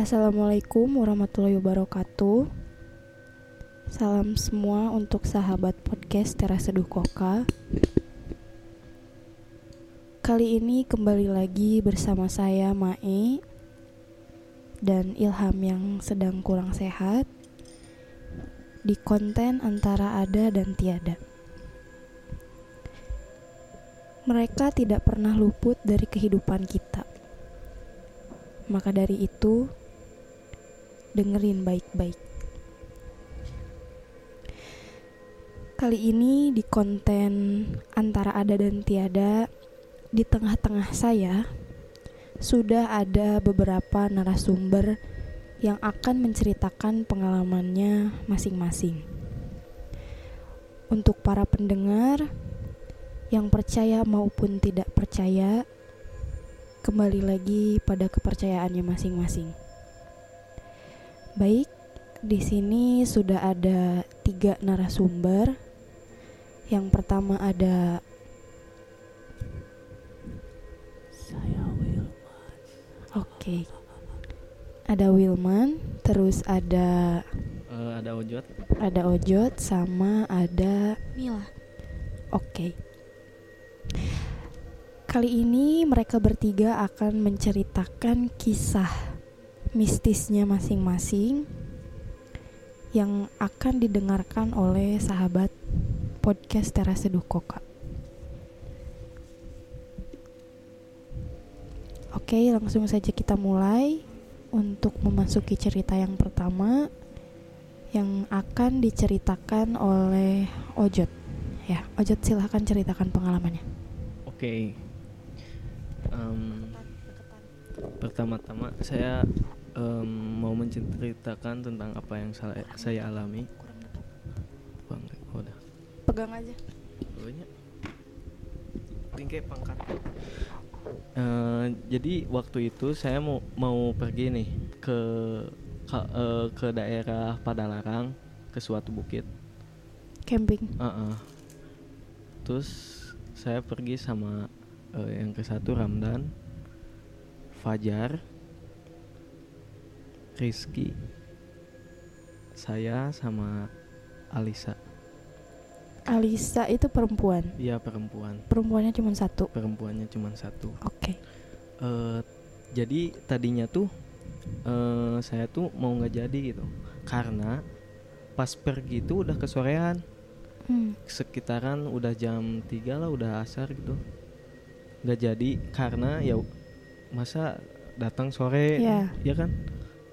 Assalamualaikum warahmatullahi wabarakatuh. Salam semua untuk sahabat podcast Teras Seduh Koka. Kali ini kembali lagi bersama saya Mae dan Ilham yang sedang kurang sehat di konten antara ada dan tiada. Mereka tidak pernah luput dari kehidupan kita. Maka dari itu, dengerin baik-baik. Kali ini di konten antara ada dan tiada, di tengah-tengah saya sudah ada beberapa narasumber yang akan menceritakan pengalamannya masing-masing. Untuk para pendengar yang percaya maupun tidak percaya, kembali lagi pada kepercayaannya masing-masing. Baik, di sini sudah ada tiga narasumber. Yang pertama ada Saya Wilman. Oke. Ada Wilman, terus ada Eh, ada Ojot. ada Ojot sama ada Mila. Oke. Kali ini mereka bertiga akan menceritakan kisah mistisnya masing-masing yang akan didengarkan oleh sahabat podcast Teras Seduh Koka. Oke, langsung saja kita mulai untuk memasuki cerita yang pertama yang akan diceritakan oleh Ojot. Ya, Ojot silahkan ceritakan pengalamannya. Oke. Em, Pertama-tama saya em, mau menceritakan tentang apa yang saya, saya alami. Bang, oh, udah. Pegang aja. Banyak. Tingkai pangkat. Eh, jadi waktu itu saya mau mau pergi nih ke ke, eh, ke daerah Padalarang ke suatu bukit. Camping. Uh-uh. Terus saya pergi sama eh, yang ke satu Ramdan, Fajar, Rizky, saya sama Alisa. Alisa itu perempuan. Iya perempuan. Perempuannya cuma satu. Perempuannya cuma satu. Oke. Eh, jadi tadinya tuh eh, saya tuh mau nggak jadi gitu, karena pas pergi tuh udah kesorean. Hmm. sekitaran udah jam 3 lah udah asar gitu nggak jadi karena ya masa datang sore Ya. ya kan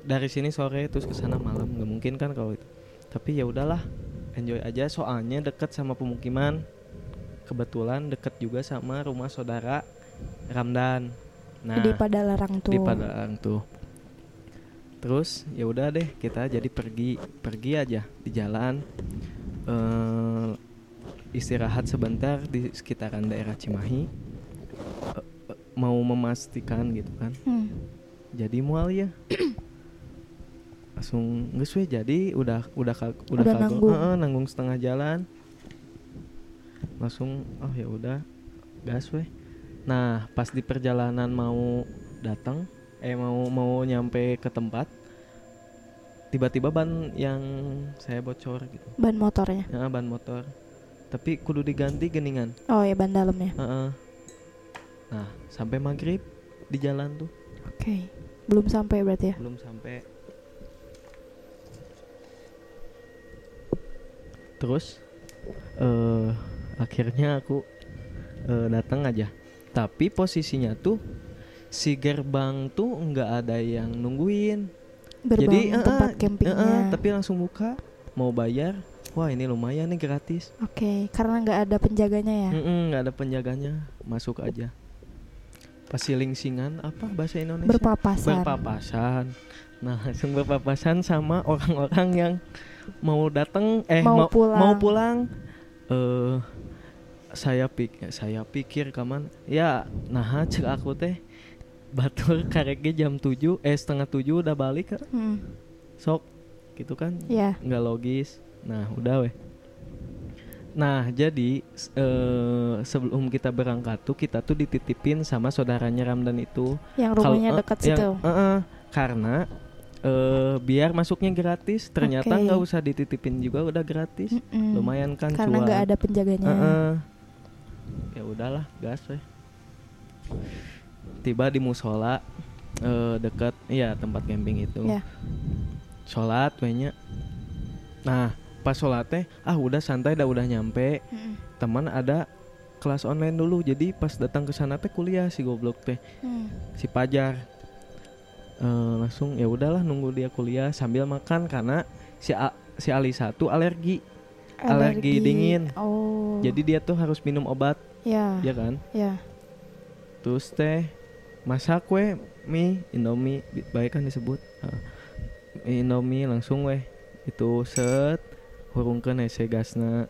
dari sini sore terus ke sana malam nggak mungkin kan kalau itu. Tapi ya udahlah enjoy aja. Soalnya deket sama pemukiman. Kebetulan deket juga sama rumah saudara Ramdan. Nah di Padalarang tuh. di Padang tuh. Terus ya udah deh kita jadi pergi pergi aja di jalan. Eh istirahat sebentar di sekitaran daerah Cimahi. Eh, eh, mau memastikan gitu kan. Hmm. jadi mual ya langsung nggak jadi udah udah kag- udah, Udah nanggung. Heeh, nanggung setengah jalan langsung oh ya udah gas weh nah pas di perjalanan mau datang eh mau mau nyampe ke tempat tiba-tiba ban yang saya bocor gitu Ban motornya. ya, ban motor tapi kudu diganti geningan Oh ya ban dalamnya. Heeh. nah sampai maghrib di jalan tuh Oke. Belum sampai berarti ya. belum sampai terus eh akhirnya aku eh, datang aja tapi posisinya tuh si gerbang tuh nggak ada yang nungguin Gerbang jadi eh, tempat campingnya. eh, eh, tapi langsung buka mau bayar wah ini lumayan nih gratis Oke, karena nggak ada penjaganya ya. Nggak ada penjaganya masuk aja pas silingsingan apa bahasa Indonesia Berpapasan. berpapasan nah langsung berpapasan sama orang-orang yang mau datang eh Mau pulang. mau pulang eh saya pik saya pikir kaman ya nah cek aku teh batur karege jam 7 eh setengah 7 udah balik. Hmm. sok gitu kan Ya. nggak logis nah udah weh Nah, jadi eh, sebelum kita berangkat tuh kita tuh dititipin sama saudaranya Ramdan itu. Yang rumahnya eh, dekat situ. eh, eh, karena eh biar masuknya gratis ternyata nggak usah dititipin juga udah gratis Mm-mm. lumayan kan Karena nggak ada penjaganya. Heeh. ya udahlah gas weh tiba di musola eh dekat iya tempat camping itu Ya. sholat wehnya nah pas sholat teh ah udah santai dah udah nyampe Mm-mm. teman ada kelas online dulu jadi pas datang ke sana teh kuliah si goblok teh Hmm. si Pajar Eh, langsung ya udahlah nunggu dia kuliah sambil makan karena si A- si Alisa tuh alergi Alergi dingin. Oh. jadi dia tuh harus minum obat ya. ya kan Ya. terus teh masak weh mie indomie baik kan disebut. Mie indomie langsung weh itu set hurungkeun hese gasna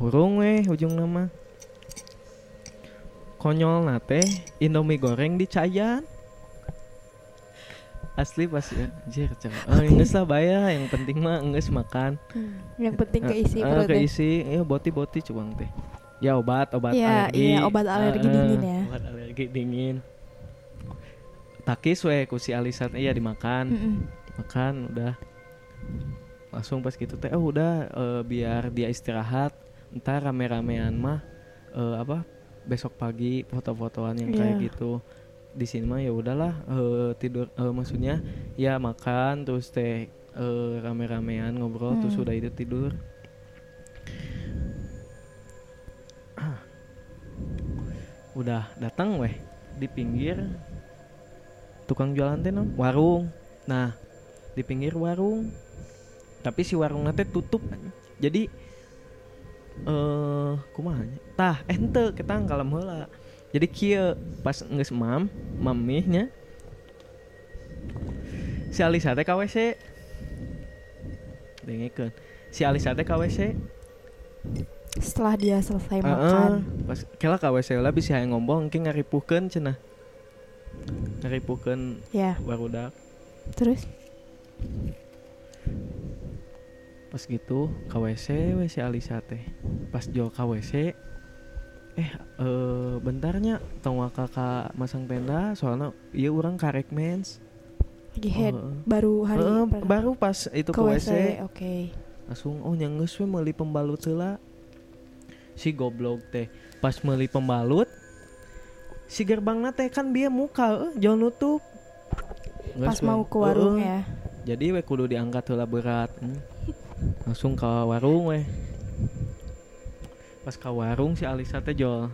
hurung weh ujung nama konyol nate indomie goreng dicayan asli pas ya anjir cewek oh geus lah bayar yang penting mah geus makan. Hmm. Yang penting keisi Eh, eh, perutnya. keisi. Ya boti boti cubang teh ya obat obat Iya, alergi. iya, obat alergi Eh, dingin ya. obat alergi dingin. Takis weh ku si Alisa teh, iya dimakan. Mm-mm. makan udah. Langsung pas gitu teh oh udah eh, biar dia istirahat. Ntar rame-ramean mah eh, apa besok pagi foto-fotoan yang kayak Iya. gitu di sini mah ya udahlah eh, tidur eh, maksudnya ya makan terus teh eh, rame-ramean ngobrol terus Hmm. udah itu tidur udah datang weh di pinggir tukang jualan teh warung nah di pinggir warung tapi si warung teh tutup jadi eh kumaha nya? tah ente kita kalem heula jadi kieu pas geus mam mamihnya si Alisa teh ka WC dengekeun si Alisa teh ka WC Setelah dia selesai Heeh, makan. pas kela ka WC lah bisa hayang ngomong engke ngaripuhkeun cenah ngaripuhkeun Ya. barudak Terus? pas gitu ke WC Alisa teh pas jol ke WC eh eh bentarnya tong kakak masang tenda soalnya iya orang karek mens Lagi head Heeh. baru hari per- baru pas itu ke ke WC. WC, Oke. langsung oh nyanggeus we meuli pembalut heula si goblok teh pas meuli pembalut si gerbangna teh kan dia muka eh jangan nutup Pas we. mau ke warung Heeh. ya. jadi we kudu diangkat heula berat Hmm. langsung ke warung we pas ke warung si Alisa teh jual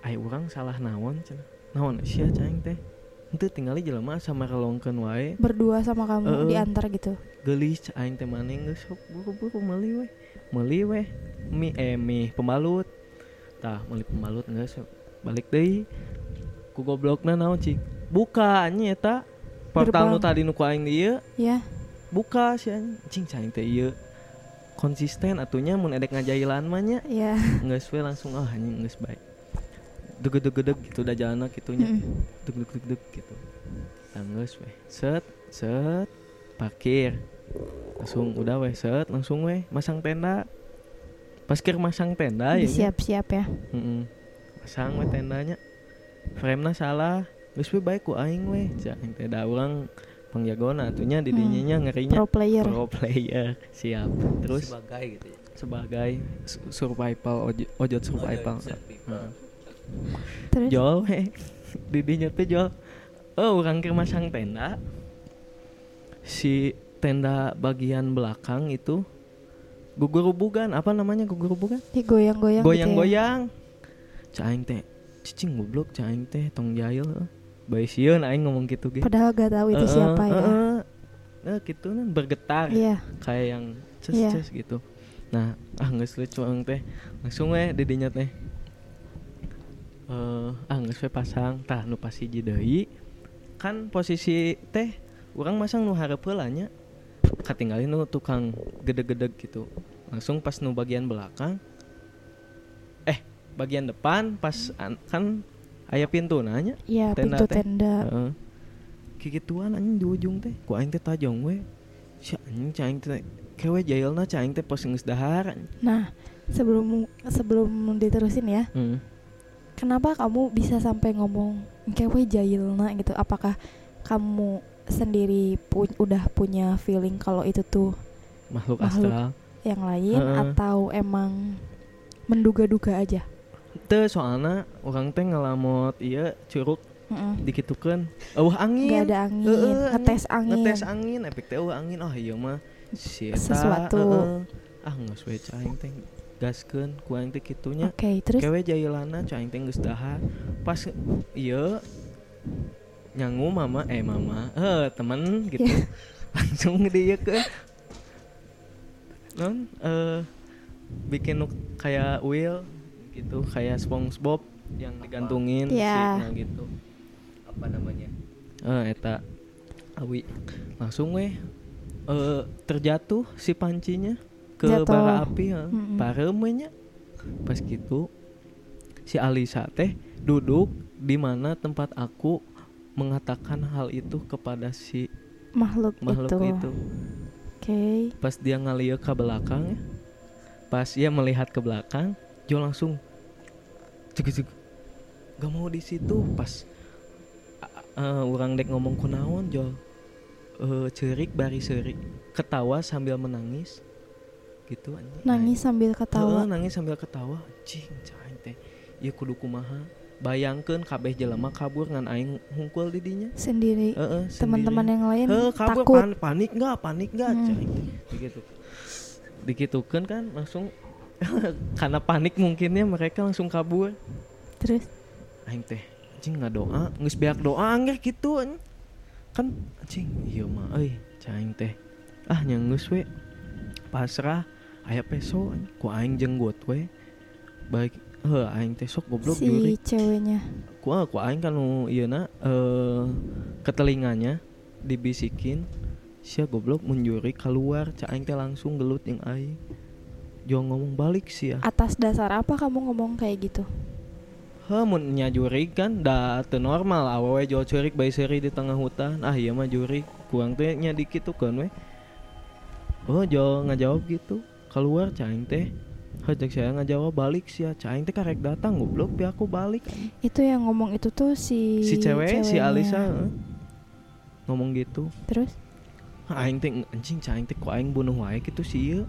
ay urang salah naon cenah? Naon sia cang teh? Henteu tinggali jelema sama relongkeun wae. Berdua sama kamu Heeh. diantar gitu. gelis aing teh maneh geus sok buru-buru meuli we meuli we mie eh mie pembalut. Tah meuli pembalut geus balik deui. Ku goblokna naon cik? Buka nya eta. Portal nu tadi nu ku aing dieu Ya. buka sih anjing. Cing cing teh ieu konsisten atunya mun edek ngajailan mah nya Ya. geus we langsung ah anjing geus baik deg-deg gitu udah jalan gitunya Mm-mm. deg deg deg deg gitu tanggeus weh set set parkir langsung udah weh set langsung weh masang tenda pas kir masang tenda ya nya. Disiap-siap ya. Heeh. masang weh tendanya frame salah geus we baik ku aing weh cing teh da urang pengjagona atunya di Hmm. dinya ngerinya Pro player. pro player. Siap. Terus? Sebagai gitu ya. sebagai su- survival oj- ojot survival. Heeh. Terus? Jol he. Didinya teh jol. Oh orang ke masang tenda. Si tenda bagian belakang itu gugurubugan apa namanya gugurubugan Ih, goyang-goyang gitu ya. goyang-goyang. Caing teh. Cicing goblok caing teh. Tong jail bae sieun aing ngomong gitu ge Padahal gak tahu itu Heeh, siapa ya. heeh. Eh, gitu kan bergetar Iya. kayak yang ces Iya. ces gitu nah ah nggak lucu ang teh langsung we didinya teh eh ah nggak pasang tah nu pasti deui kan posisi teh orang masang nu hareup heula nya katinggalin nu tukang gede-gede gitu langsung pas nu bagian belakang eh bagian depan pas an- kan aya pintu nanya Iya, Tenda pintu teh. tenda. Heeh. Kikituan anjing di ujung teh. Ku aing teh tajong we. Si anjing cai aing teh kewe jailna cai aing teh pos geus dahar. Nah, sebelum sebelum diterusin ya, Heeh. kenapa kamu bisa sampai ngomong kewe jahilna gitu? Apakah kamu sendiri pu- udah punya feeling kalau itu tuh makhluk, Makhluk. astral yang lain Heeh. atau emang menduga-duga aja teu soalna orang teh ngelamot iya curug. Mm-mm. dikitukeun eueuh angin. Nggak ada angin ngetes angin. Ngetes angin efek teh eueuh angin. Oh iya mah. Si eta, Sesuatu. heeh. ah geus we cai teh gaskeun ku aing teh kitunya. Oke terus? Kewe jailana cai teh geus dahar pas ieu nyangu mama eh mama eh temen gitu. Iya. langsung dieukeun non eh bikin kayak wheel gitu kayak SpongeBob yang digantungin Iya. si- gitu. Apa namanya? Eh eta. Awi. Langsung weh. Eh terjatuh si pancinya ke Jatuh. bara api ya. Mm-mm. paremenya pas gitu si Alisa teh duduk di mana tempat aku mengatakan hal itu kepada si makhluk, makhluk itu. itu. Oke. Pas dia ngeliat ke belakang ya, pas dia melihat ke belakang Jo langsung cek cek gak mau di situ. Pas a- orang dek ngomong kunaon Jo. Eh, cerik bari serik ketawa sambil menangis. Gitu anjing. nangis sambil ketawa. Nangis sambil ketawa. Cing cai teh. Ieu kudu kumaha. Bayangkeun kabeh jelema kabur ngan aing hungkul di dinya. Sendiri. Heeh teman-teman yang lain Heh, kabur. takut. Pan- panik nggak? Panik nggak? Hmm. cai begitu dikitukan kan langsung karena panik mungkinnya mereka langsung kabur. Terus? Aing teh anjing nggak doa nggak beak doa angger gitu anjing. kan anjing iya mah euy aing teh ah nyanggeus we pasrah aya peso ku aing jenggot we baik heh aing teh sok goblok si juri. ceweknya. Ku ku aing kan nu ieuna eh ke telinganya dibisikin sia goblok menjuri keluar cak aing teh langsung gelut yang aing jo ngomong balik sih ya atas dasar apa kamu ngomong kayak gitu Heh, mun nya jurig kan da teu normal awewe jual curik bayi seri di tengah hutan. Ah iya mah jurig, kurang teh nya dikit tuh kan we. Oh, jo ngajawab gitu. Keluar caing teh. Hajak saya ngajawab balik sih ya. Caing teh karek datang goblok pi aku balik. itu yang ngomong itu tuh si Si cewek si ceweknya. Alisa heh. ngomong gitu. terus Aing teh anjing caing teh ku aing bunuh wae gitu sih ieu.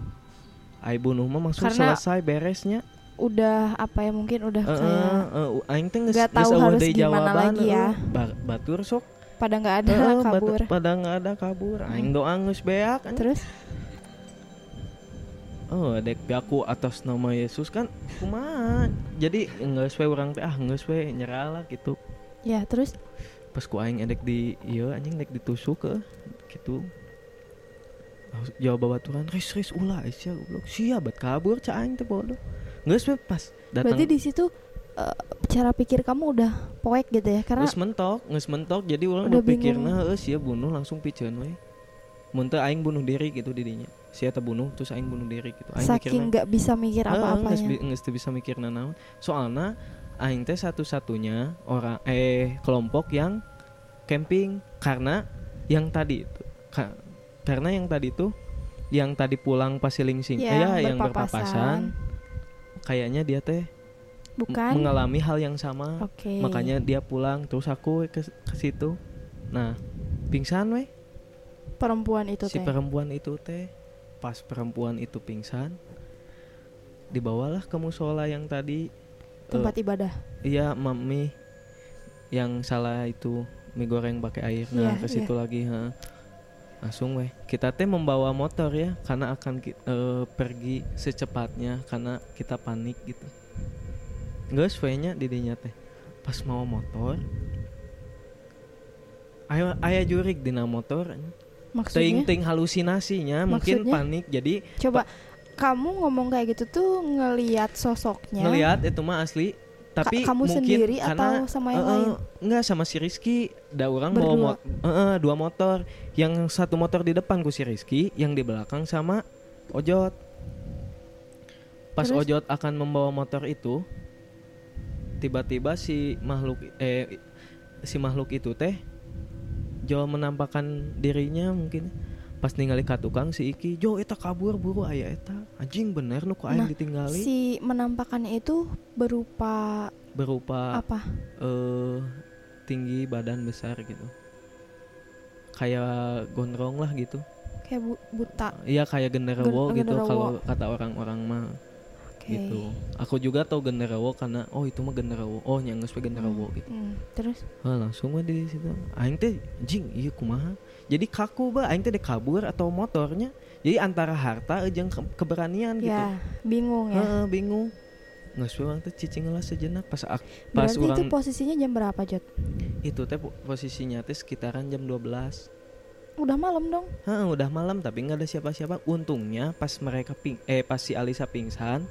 Aing bunuh mah maksud Karena- selesai beresnya. udah apa ya mungkin udah Heeh, kayak heeh, aing teh nggak geus tahu harus gimana jawaban, lagi ya. Ba- batur sok pada nggak ada batu- kabur pada nggak ada kabur aing Hmm. doa geus beak anjing. terus oh dek aku atas nama Yesus kan kumaha jadi geus we urang teh ah geus we nyerah lah gitu ya terus pas ku aing edek di ieu anjing dek ditusuk ke gitu Jawab babaturan ris ris ulah sia goblok sia bat kabur ca aing teh bodoh. Geus we pas datang. Berarti di situ eh, cara pikir kamu udah poek gitu ya karena geus mentok geus mentok jadi Udah berpikirna heuh sia bunuh langsung piceun we. Mun aing bunuh diri gitu di dinya sia teh bunuh terus aing bunuh diri gitu. Aing saking nggak bisa mikir geus teu bisa mikir naon. Soalnya aing teh satu-satunya orang eh kelompok yang camping karena yang tadi itu karena yang tadi tuh yang tadi pulang pasiling sing yang ya yang berpapasan. kayaknya dia teh bukan. mengalami hal yang sama. Oke. Makanya dia pulang terus aku ke, ke situ. Nah pingsan weh. Perempuan itu si teh. perempuan itu teh pas perempuan itu pingsan dibawalah ke musola yang tadi tempat ibadah. iya mami yang salah itu mie goreng pakai air. Nah Iya, ke situ lagi ha. Langsung weh. Kita teh membawa motor ya karena akan eh, pergi secepatnya karena kita panik gitu. Geus we nya di dinya teh pas mau motor Ayo aya jurig dina motor maksudnya? Ting-ting halusinasinya mungkin Maksudnya? panik jadi coba kamu ngomong kayak gitu tuh ngelihat sosoknya? Ngelihat itu mah asli Ka- tapi kamu mungkin sendiri karena atau sama yang eh, lain? enggak sama si Rizky. Da orang bawa Berdua. mot eh, eh, dua motor. Yang satu motor di depan ku si Rizky yang di belakang sama Ojot. Pas Terus? Ojot akan membawa motor itu tiba-tiba si makhluk eh si makhluk itu teh Jo menampakkan dirinya mungkin pas ningali ka tukang si Iki Jo eta kabur buru aya eta. Anjing bener nu ku Nah, ditinggali si menampakannya itu berupa berupa apa? eh tinggi badan besar gitu. Kayak gondrong lah gitu. Kayak bu- buta. Iya kayak genderuwo Gen- gitu kalau kata orang-orang mah oke. gitu. Aku juga tahu genderuwo karena oh itu mah genderuwo. Oh yang geus we genderuwo gitu. Hmm, terus? Ah, langsung mah di situ. Aing teh jing iya kumaha? Jadi kaku ba. Aing teh kabur atau motornya. Jadi antara harta jeung ke- keberanian gitu. ya bingung ya. Bingung. Nggak orang teh cicing lah sejenak. Pas ak- pas berarti itu orang posisinya jam berapa Jod itu teh po- posisinya teh sekitaran jam 12 udah malam dong. Heeh, udah malam tapi nggak ada siapa-siapa. Untungnya pas mereka ping eh pas si Alisa pingsan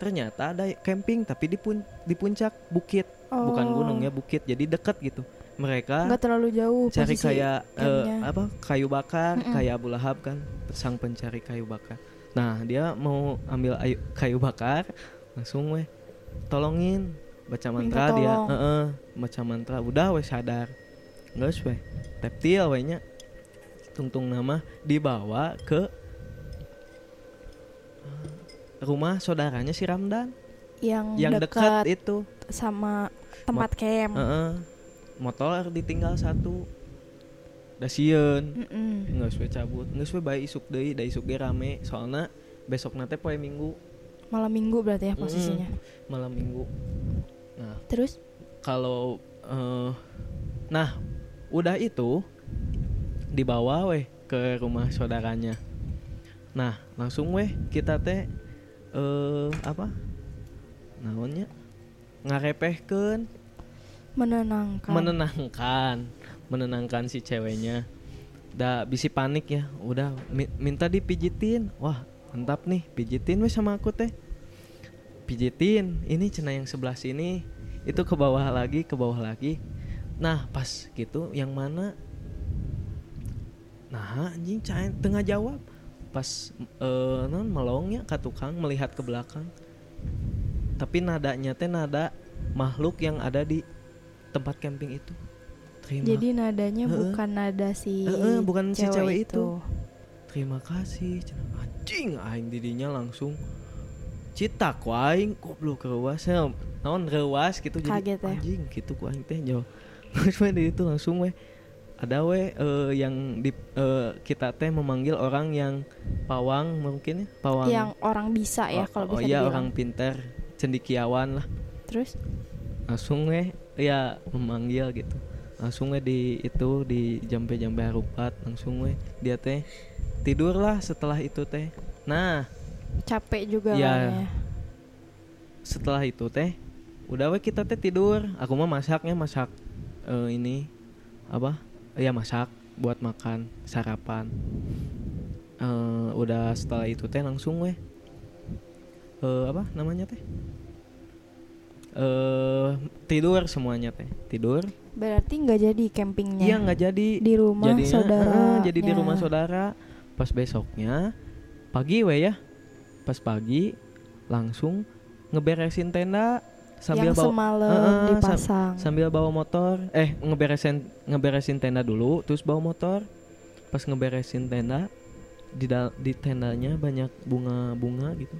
ternyata ada camping tapi di pun di puncak bukit. Bukan Oh. gunung ya bukit. Jadi deket gitu. Mereka nggak terlalu jauh cari kayak campnya. apa kayu bakar Mm-mm. kayak Abu Lahab kan sang pencari kayu bakar. Nah dia mau ambil ayu, kayu bakar langsung weh tolongin. Baca mantra dia tolong. Heeh, baca mantra. Udah weh sadar. Nggak weh reptil wehnya tungtung nama dibawa ke eh, rumah saudaranya si Ramdan. Yang, yang dekat itu. sama tempat camp. Heeh. motor ditinggal satu. Dasieun Mm-mm. nggak sesuai cabut. Nggak sesuai bayi isuk deh da isuk ge rame. Soalnya besok nanti poe minggu. Malam minggu berarti ya posisinya? Malam minggu. Nah. Terus? Kalau eh, nah udah itu dibawa weh ke rumah saudaranya. Nah langsung weh kita teh eh apa? Naonnya? Ngarepehkeun? Menenangkan. Menenangkan. Menenangkan si ceweknya. Dah bisi panik ya. Udah mi- minta dipijitin. Wah mantap nih pijitin wes sama aku teh. Pijitin. Ini cena yang sebelah sini. Itu ke bawah lagi ke bawah lagi. Nah pas gitu yang mana nah anjing cain tengah jawab pas eh non melongnya ke tukang melihat ke belakang tapi nadanya teh nada makhluk yang ada di tempat camping itu terima jadi nadanya Heeh. bukan nada si Heeh, bukan si cewek, cewek itu. itu. terima kasih anjing aing didinya langsung cita ku aing goblok rewas ya naon rewas gitu jadi Kaget ya? anjing gitu ku aing teh jauh terus itu langsung we ada we eh, yang di eh, kita teh memanggil orang yang pawang mungkin ya? Pawang. Yang orang bisa ya Oh, kalau oh, bisa iya dibilang. orang pinter cendikiawan lah. Terus? Langsung we ya memanggil gitu. Langsung we di itu di jampe-jampe harupat langsung we. Dia teh tidur lah setelah itu teh. Nah. Capek juga Iya. kan ya? Setelah itu teh udah we kita teh tidur. Aku mah masaknya masak eh, ini apa ya masak buat makan sarapan. Eh, udah setelah itu teh langsung we eh apa namanya teh? Eh tidur semuanya teh tidur. Berarti nggak jadi campingnya? Iya nggak jadi. di rumah Jadinya, saudara eh, jadi di rumah saudara. Pas besoknya pagi we ya. Pas pagi langsung ngeberesin tenda sambil yang bawa semalam eh, sam- dipasang sambil bawa motor. Eh ngeberesin ngeberesin tenda dulu, terus bawa motor. Pas ngeberesin tenda di dal- di tendanya banyak bunga-bunga gitu.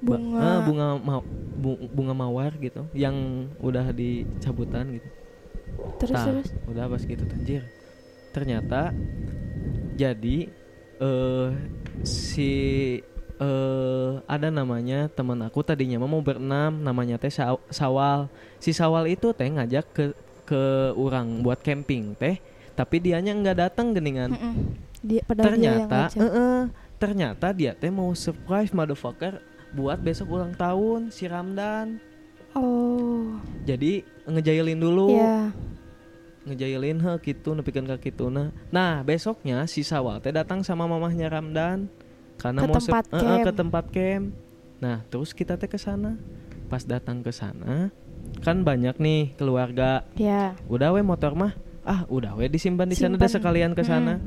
Ba- bunga eh, bunga ma- bu- bunga mawar gitu yang udah dicabutan gitu. terus Nah, terus udah pas gitu anjir ternyata jadi eh si eh ada namanya teman aku tadinya mau berenam namanya teh Sa- Sawal. Si Sawal itu teh ngajak ke ke orang buat camping teh tapi dianya nggak datang geningan. Mm-mm. dia padahal dia yang ternyata ngajak. eh ternyata dia teh mau surprise motherfucker buat besok ulang tahun si Ramdan. Oh. Jadi ngejailin dulu. Ya ngejailin he gitu nepikeun ka kituna. Nah, besoknya si Sawal teh datang sama mamahnya Ramdan karena Ke mau tempat camp. ke tempat camp. Nah, terus kita teh ke sana. Pas datang ke sana, kan banyak nih keluarga. ya Udah we motor mah. Ah, udah we disimpan di sana deh Simpan. sekalian ke sana. Mm.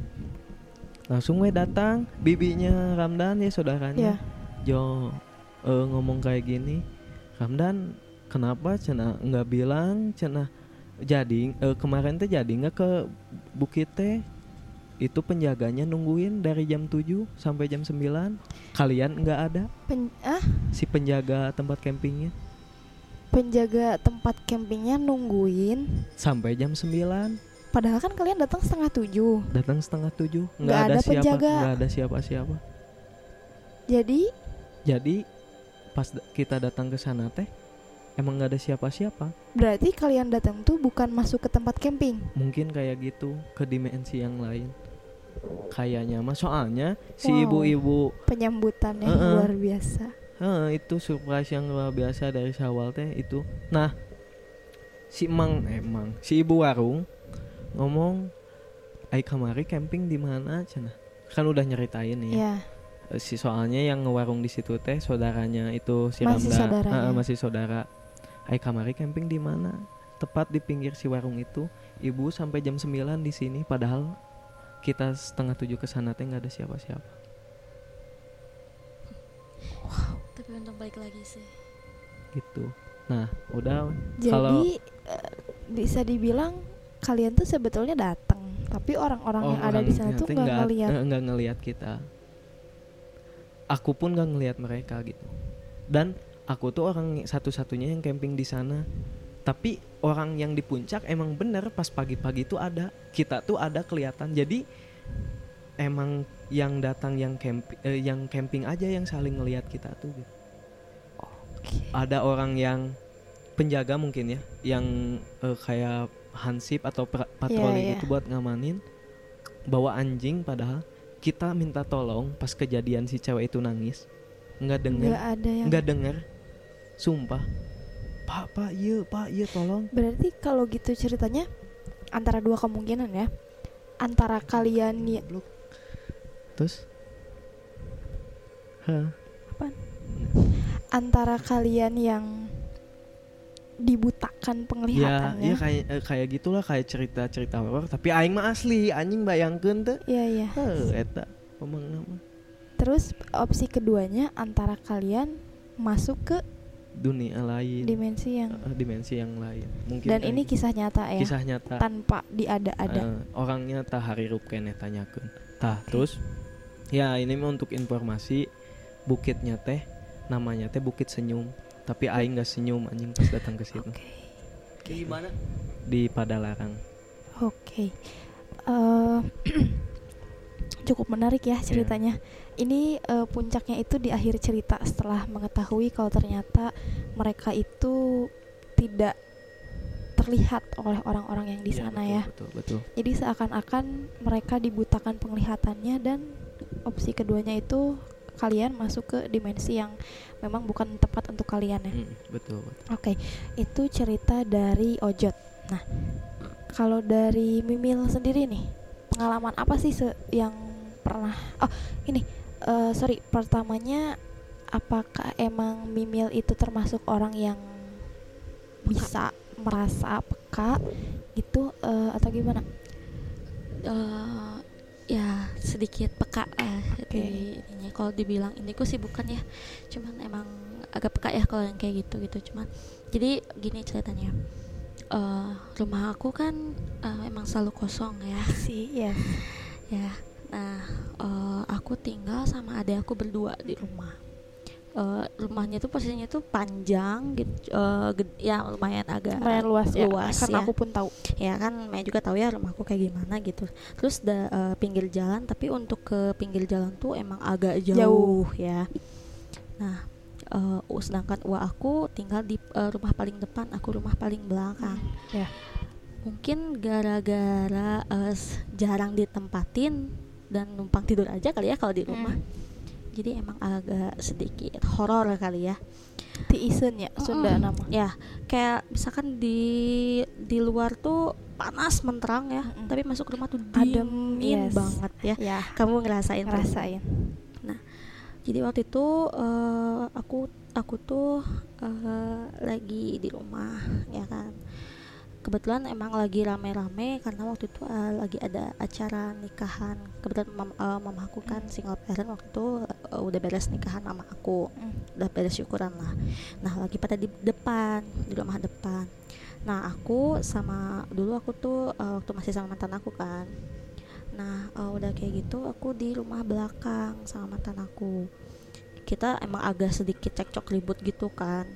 Langsung we datang bibinya Ramdan ya ya saudaranya. Jo eh, ngomong kayak gini. Ramdan kenapa cina nggak bilang cina jadi eh, kemarin teh jadi nggak ke bukit teh itu penjaganya nungguin dari jam 7 sampai jam 9 kalian nggak ada? Pen ah? Si penjaga tempat campingnya? Penjaga tempat campingnya nungguin. Sampai jam 9 Padahal kan kalian datang setengah tujuh. datang setengah tujuh. Nggak ada, ada siapa penjaga. nggak ada siapa siapa Jadi? Jadi pas kita datang ke sana teh emang nggak ada siapa siapa berarti kalian datang tuh bukan masuk ke tempat camping. mungkin kayak gitu ke dimensi yang lain kayaknya mah soalnya si Wow. ibu-ibu Penyambutannya Heeh. luar biasa. Heh, itu surprise yang luar biasa dari Sawal teh itu. Nah, si emang emang si ibu warung ngomong, "Ai kamari camping di mana?" cenah. Kan udah nyeritain nih. Ya. Eh, Si soalnya yang ngewarung di situ teh saudaranya itu si Masih Ramda. saudaranya. Heeh, masih saudara. Ai kamari camping di mana? Tepat di pinggir si warung itu. Ibu sampai jam 9 di sini padahal kita setengah tujuh ke sana teh nggak ada siapa-siapa. tapi untung balik lagi sih gitu. Nah, udah Jadi Kalau- eh, bisa dibilang kalian tuh sebetulnya datang, tapi orang-orang yang ada di sana tuh nggak ngeliat. eh, nggak ngelihat kita aku pun nggak ngelihat mereka gitu dan aku tuh orang satu-satunya yang camping di sana tapi orang yang di puncak emang bener pas pagi-pagi tuh ada kita tuh ada kelihatan jadi emang yang datang yang camping yang camping aja yang saling ngelihat kita tuh gitu. Oke. ada orang yang penjaga mungkin ya yang eh, kayak hansip atau patroli iya. gitu buat ngamanin bawa anjing padahal kita minta tolong pas kejadian si cewek itu nangis nggak denger Nggak ada yang. nggak denger sumpah. Pak pak iya pak iya tolong. Berarti kalau gitu ceritanya antara dua kemungkinan ya. Antara kalian ya terus? Hah, antara kalian yang dibutakan ya penglihatannya. iya kayak eh, kayak gitulah kayak cerita cerita horor. Tapi aing mah asli anjing bayangkeun teh. Iya, iya. Heuh, eta Terus opsi keduanya antara kalian masuk ke dunia lain dimensi yang Eh, dimensi yang lain mungkin dan kayak ini kisah nyata ya. kisah nyata Tanpa diada-ada. Eh, orangnya tah harirup kene tanyakeun tah Oke. terus ya ini untuk informasi bukitnya teh namanya teh bukit senyum tapi aing gak senyum anjing pas datang ke situ Oke. Di mana? di Padalarang Oke. Eh, cukup menarik ya ceritanya. Ini eh, puncaknya itu di akhir cerita setelah mengetahui kalau ternyata mereka itu tidak terlihat oleh orang-orang yang di Iya, sana betul, ya. betul betul Jadi seakan-akan mereka dibutakan penglihatannya dan opsi keduanya itu kalian masuk ke dimensi yang memang bukan tepat untuk kalian ya. Mm, betul betul Oke, itu cerita dari Ojot. Nah, kalau dari Mimil sendiri nih, pengalaman apa sih se- yang pernah? Oh, ini, eh, sorry, pertamanya, apakah emang Mimil itu termasuk orang yang bisa merasa peka gitu eh, atau gimana? Eh, ya sedikit peka eh, Oke. di kalau dibilang indiku sih bukan ya cuman emang agak peka ya kalau yang kayak gitu gitu cuman jadi gini ceritanya Eh, rumah aku kan eh, emang selalu kosong ya sih, ya. ya nah eh, aku tinggal sama adik aku berdua di rumah Eh, rumahnya tuh posisinya tuh panjang gitu eh, ged- ya lumayan agak Lumayan luas ya, luas karena ya aku pun tahu. ya kan Maya juga tahu ya rumahku kayak gimana gitu terus da, eh, pinggir jalan tapi untuk ke pinggir jalan tuh emang agak jauh, Jauh. ya nah eh, u- sedangkan uang aku tinggal di eh, rumah paling depan aku rumah paling belakang ya. mungkin gara-gara s- jarang ditempatin dan numpang tidur aja kali ya kalau di rumah jadi emang agak sedikit horor kali ya Ti Isen ya, Sunda Mm-mm. nama. ya kayak misalkan di di luar tuh panas menterang ya Mm-mm. tapi masuk rumah tuh Adem, dingin yes. banget ya Ya, kamu ngerasain tuh? ngerasain. jadi waktu itu eh, aku aku tuh eh, lagi di rumah ya kan kebetulan emang lagi rame-rame karena waktu itu eh, lagi ada acara nikahan. Kebetulan mam, eh, mamaku kan single parent waktu itu eh, udah beres nikahan sama aku. Mm. udah beres syukuran lah. Nah lagi pada di depan di rumah depan. Nah aku sama dulu aku tuh eh, waktu masih sama mantan aku kan. Nah eh, udah kayak gitu aku di rumah belakang sama mantan aku. Kita emang agak sedikit cekcok ribut gitu kan.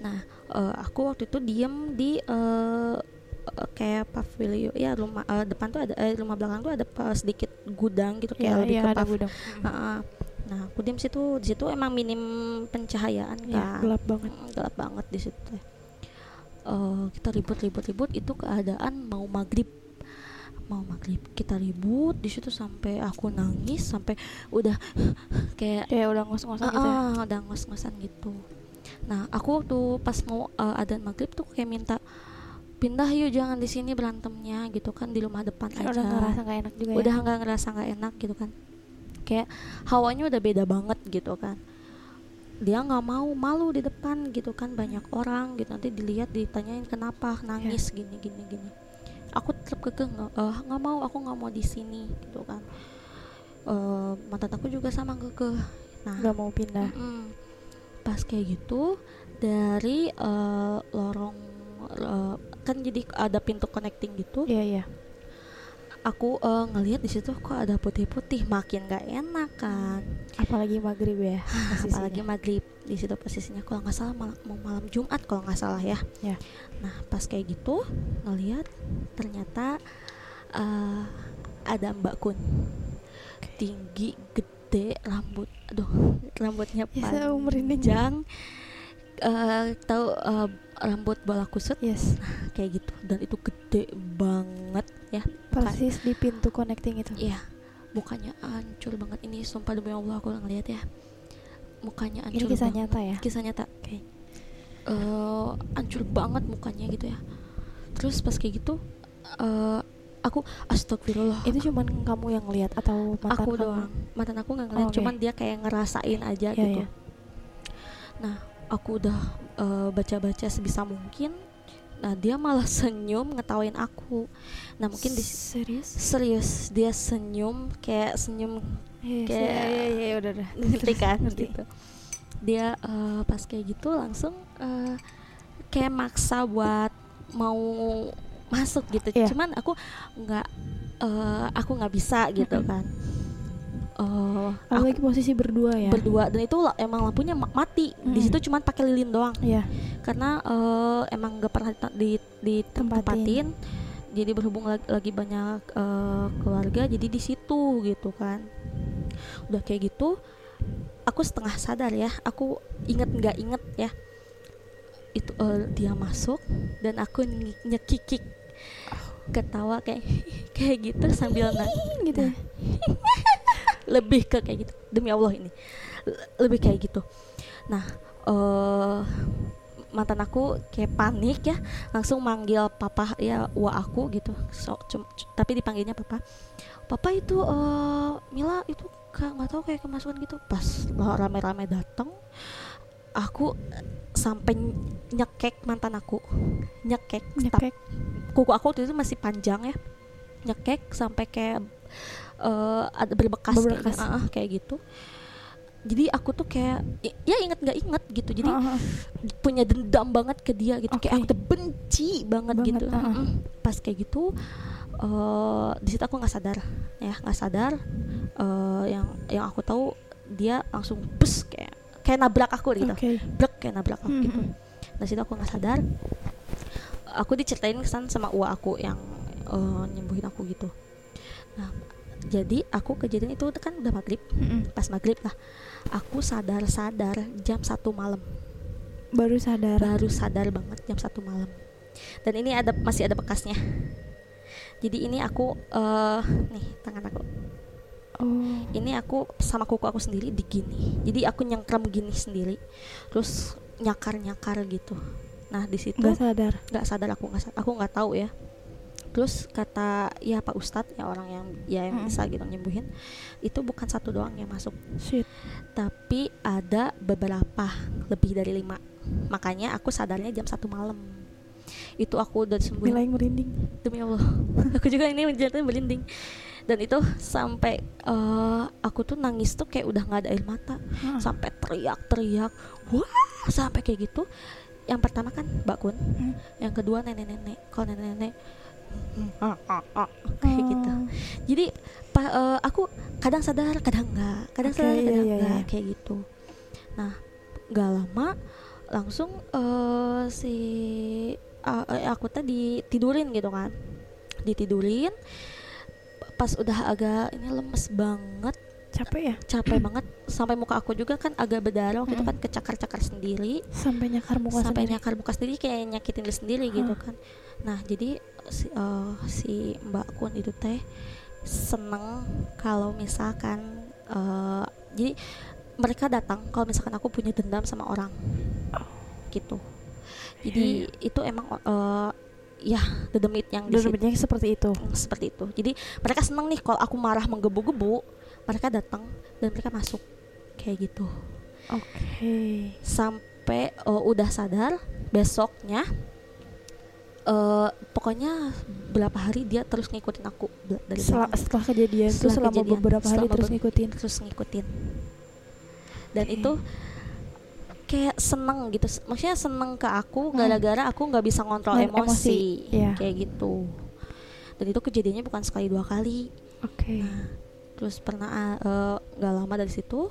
Nah eh, aku waktu itu diem di eh, kayak pavilion ya rumah eh, depan tuh ada eh, rumah belakang tuh ada sedikit gudang gitu kayak Iya, lebih iya, ke pav- gudang. Heeh. nah aku diem situ di situ emang minim pencahayaan Iya, kan gelap banget. Mm, gelap banget di situ Eh, kita ribut ribut ribut itu keadaan mau maghrib mau maghrib kita ribut di situ sampai aku nangis sampai udah kayak Kayak udah ngos-ngosan gitu ya. Ah, udah ngos-ngosan gitu. Nah, aku tuh pas mau uh, adzan maghrib tuh kayak minta pindah yuk jangan di sini berantemnya gitu kan di rumah depan aja. udah ngerasa gak enak juga Udah ya. nggak ngerasa nggak enak gitu kan. Kayak hawanya udah beda banget gitu kan. Dia nggak mau malu di depan gitu kan banyak orang gitu nanti dilihat ditanyain kenapa nangis gini gini gini. Aku tetap kekeh nggak nggak mau aku nggak mau di sini gitu kan. Eh, mantan aku juga sama kekeh. Nah, Gak mau pindah. Mm-mm. Pas kayak gitu dari eh, lorong eh, kan jadi ada pintu connecting gitu. Iya, iya. Aku eh, ngelihat di situ kok ada putih-putih, makin gak enak kan. Apalagi maghrib ya. posisinya. Apalagi maghrib di situ posisinya kalau nggak salah malam, mau malam Jumat kalau nggak salah ya. Ya. Nah pas kayak gitu ngelihat ternyata eh, ada Mbak Kun tinggi gede rambut aduh rambutnya Ya, saya merinding. panjang eh tahu eh, rambut bola kusut Yes. kayak gitu dan itu gede banget ya Persis di pintu connecting itu. Iya mukanya hancur banget ini sumpah demi Allah aku ngeliat ya mukanya Ini hancur kisah banget. nyata ya. kisah nyata Oke. Eh, hancur banget mukanya gitu ya terus pas kayak gitu eh aku astagfirullah Itu cuman kamu yang lihat atau mantan aku kamu? doang mantan aku nggak ngeliat Oh, oke. cuman dia kayak ngerasain aja Iya, gitu iya. nah aku udah eh, baca-baca sebisa mungkin nah dia malah senyum ngetawain aku nah mungkin di serius? serius dia senyum kayak senyum Iya, Kayak- iya, iya, iya, udah, udah. ngerti kan gitu dia eh, pas kayak gitu langsung eh, kayak maksa buat mau masuk gitu Iya. cuman aku nggak eh, aku nggak bisa gitu kan Eh, aku Apalagi posisi berdua ya. berdua dan itu emang lampunya ma- mati di Mm-mm. situ cuman pakai lilin doang Iya. karena eh, emang nggak pernah di, di Tempatin. tempatin jadi berhubung lagi, lagi banyak eh, keluarga jadi di situ gitu kan udah kayak gitu aku setengah sadar ya aku inget nggak inget ya itu eh, dia masuk dan aku ny- nyekikik ketawa kayak kayak gitu sambil nangis gitu ya. lebih ke kayak gitu. Demi Allah ini. Lebih kayak gitu. Nah eh mantan aku kayak panik ya. Langsung manggil papa ya wa aku gitu. So, cum- tapi dipanggilnya papa. Papa itu eh Mila itu nggak tahu kayak kemasukan gitu. Pas rame-rame datang aku eh, sampai nyekek mantan aku nyekek Nyekek. kuku aku waktu itu masih panjang ya nyekek sampai kayak eh, ada berbekas, kayak- Berbekas. ah, ah, kayak gitu jadi aku tuh kayak ya inget nggak inget gitu jadi ah, ah. punya dendam banget ke dia gitu kayak Oke. aku tuh benci banget, Banget, gitu ah. Mm-mm. pas kayak gitu eh di situ aku nggak sadar ya nggak sadar eh yang yang aku tahu dia langsung bus kayak kayak nabrak aku gitu. Oke. brek kayak nabrak aku gitu. Mhm. dari situ aku nggak sadar. Aku diceritain kesan sama uwa aku yang eh, nyembuhin aku gitu. Nah jadi aku kejadian itu kan udah maghrib. Mm-mm. pas maghrib lah aku sadar sadar jam satu malam. Baru sadar. baru sadar banget jam satu malam. Dan ini ada masih ada bekasnya. Jadi ini aku eh nih tangan aku Oh. ini aku sama kuku aku sendiri di gini jadi aku nyengkram gini sendiri terus nyakar nyakar gitu nah di situ Gak sadar. nggak sadar aku nggak aku nggak tahu ya terus kata ya pak ustadz ya orang yang ya yang Mm-mm. bisa gitu nyembuhin itu bukan satu doang yang masuk Shit. tapi ada beberapa lebih dari lima makanya aku sadarnya jam satu malam itu aku udah Mila disembuhin yang merinding. demi Allah aku juga ini jatuhnya berlinding dan itu sampai eh, aku tuh nangis tuh kayak udah nggak ada air mata. Ah. sampai teriak-teriak. Wah sampai kayak gitu. Yang pertama kan Mbak Kun. Hmm. yang kedua nenek-nenek. Kalau nenek-nenek mm, ah, ah, ah, kayak gitu. Oh. jadi pa- eh, aku kadang sadar kadang enggak kadang Oke, sadar iya, kadang iya, enggak iya. kayak gitu. Nah nggak lama langsung eh, si uh, eh, aku tadi tidurin gitu kan. Ditidurin pas udah agak ini lemes banget. Capek ya? Capek banget. Sampai muka aku juga kan agak berdarah. Waktu itu Mm. kan kecakar-cakar sendiri. Sampai nyakar muka sampai sendiri. nyakar muka sendiri kayak nyakitin diri sendiri gitu kan. Nah jadi si, eh, si Mbak Kun itu teh seneng kalau misalkan eh, jadi mereka datang kalau misalkan aku punya dendam sama orang. Gitu. Jadi itu emang eh, ya the demit yang situ Duduknya seperti itu. Mm, seperti itu jadi mereka seneng nih kalau aku marah menggebu-gebu mereka datang dan mereka masuk kayak gitu Oke. sampai eh, udah sadar besoknya eh pokoknya berapa hari dia terus ngikutin aku dari Setelah, belakang. setelah kejadian itu Setelah selama kejadian, beberapa hari selama terus ngikutin. terus ngikutin dan Oke. itu kayak seneng gitu maksudnya seneng ke aku Hmm. gara-gara aku nggak bisa ngontrol emosi, emosi, iya. kayak gitu dan itu kejadiannya bukan sekali dua kali Oke. Nah, terus pernah ah, eh, nggak lama dari situ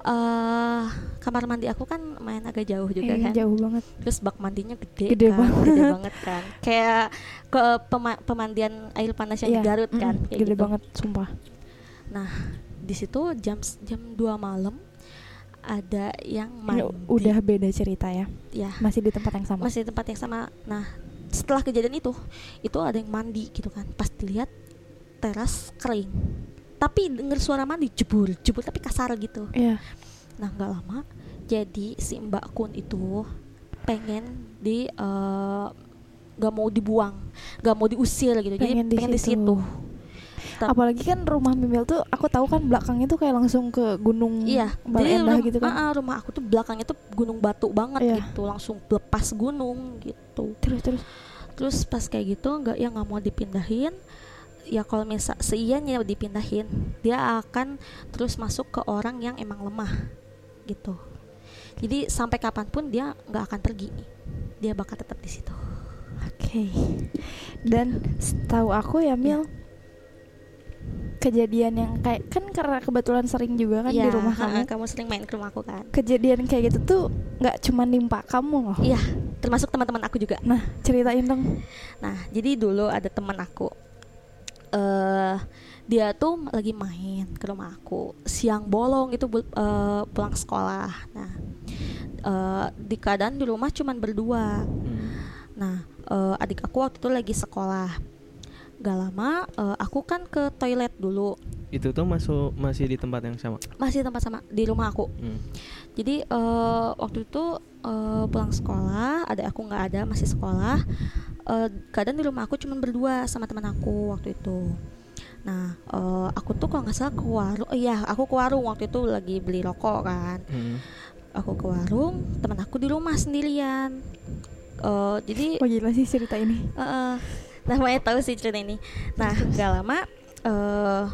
eh kamar mandi aku kan main agak jauh juga Eh, kan jauh banget. terus bak mandinya gede, Gede kan banget. gede banget kan kayak ke pema- pemandian air panas yang di Iya, Garut kan mm-mm, kayak gede gitu. banget sumpah. di situ jam jam 2 malam ada yang Ini mandi udah beda cerita ya. ya Masih di tempat yang sama. masih di tempat yang sama nah setelah kejadian itu itu ada yang mandi gitu kan pas dilihat teras kering tapi denger suara mandi jebur jebur tapi kasar gitu Iya. Nah nggak lama jadi si Mbak Kun itu pengen di eh, nggak mau dibuang, nggak mau diusir gitu. jadi Pengen di pengen di situ. Ta- Apalagi kan rumah Mimil tuh aku tahu kan belakangnya tuh kayak langsung ke gunung Iya, jadi Endah rum- gitu kan. ah, rumah aku tuh belakangnya tuh gunung batu banget Iya. gitu, langsung lepas gunung gitu. Terus terus Terus pas kayak gitu nggak ya nggak mau dipindahin, ya kalau misal seianya dipindahin, dia akan terus masuk ke orang yang emang lemah gitu. Jadi sampai kapan pun dia nggak akan pergi, dia bakal tetap di situ. Oke. Dan setahu aku ya Mil kejadian yang kayak kan karena kebetulan sering juga kan di Iya, rumah kamu. kamu sering main ke rumah aku kan? Kejadian kayak gitu tuh nggak cuma nimpa kamu loh. Iya, termasuk teman-teman aku juga. Nah, ceritain dong. Nah, jadi dulu ada teman aku. eh dia tuh lagi main ke rumah aku siang bolong itu bul- eh, pulang sekolah. Nah, eh, di keadaan di rumah cuman berdua. Hmm. Nah, eh, adik aku waktu itu lagi sekolah. Gak lama, eh, aku kan ke toilet dulu. Itu tuh masuk masih di tempat yang sama. Masih tempat sama di rumah aku. Hmm. Jadi eh, waktu itu eh, pulang sekolah, ada aku nggak ada masih sekolah. Eh, keadaan di rumah aku cuma berdua sama teman aku waktu itu. Nah, eh, aku tuh kalau nggak salah ke warung, oh iya aku ke warung waktu itu lagi beli rokok kan. Hmm. Aku ke warung, teman aku di rumah sendirian. Eh, jadi Oh gila sih cerita ini. eh, eh, namanya tahu sih cerita ini. Nah, nggak lama eh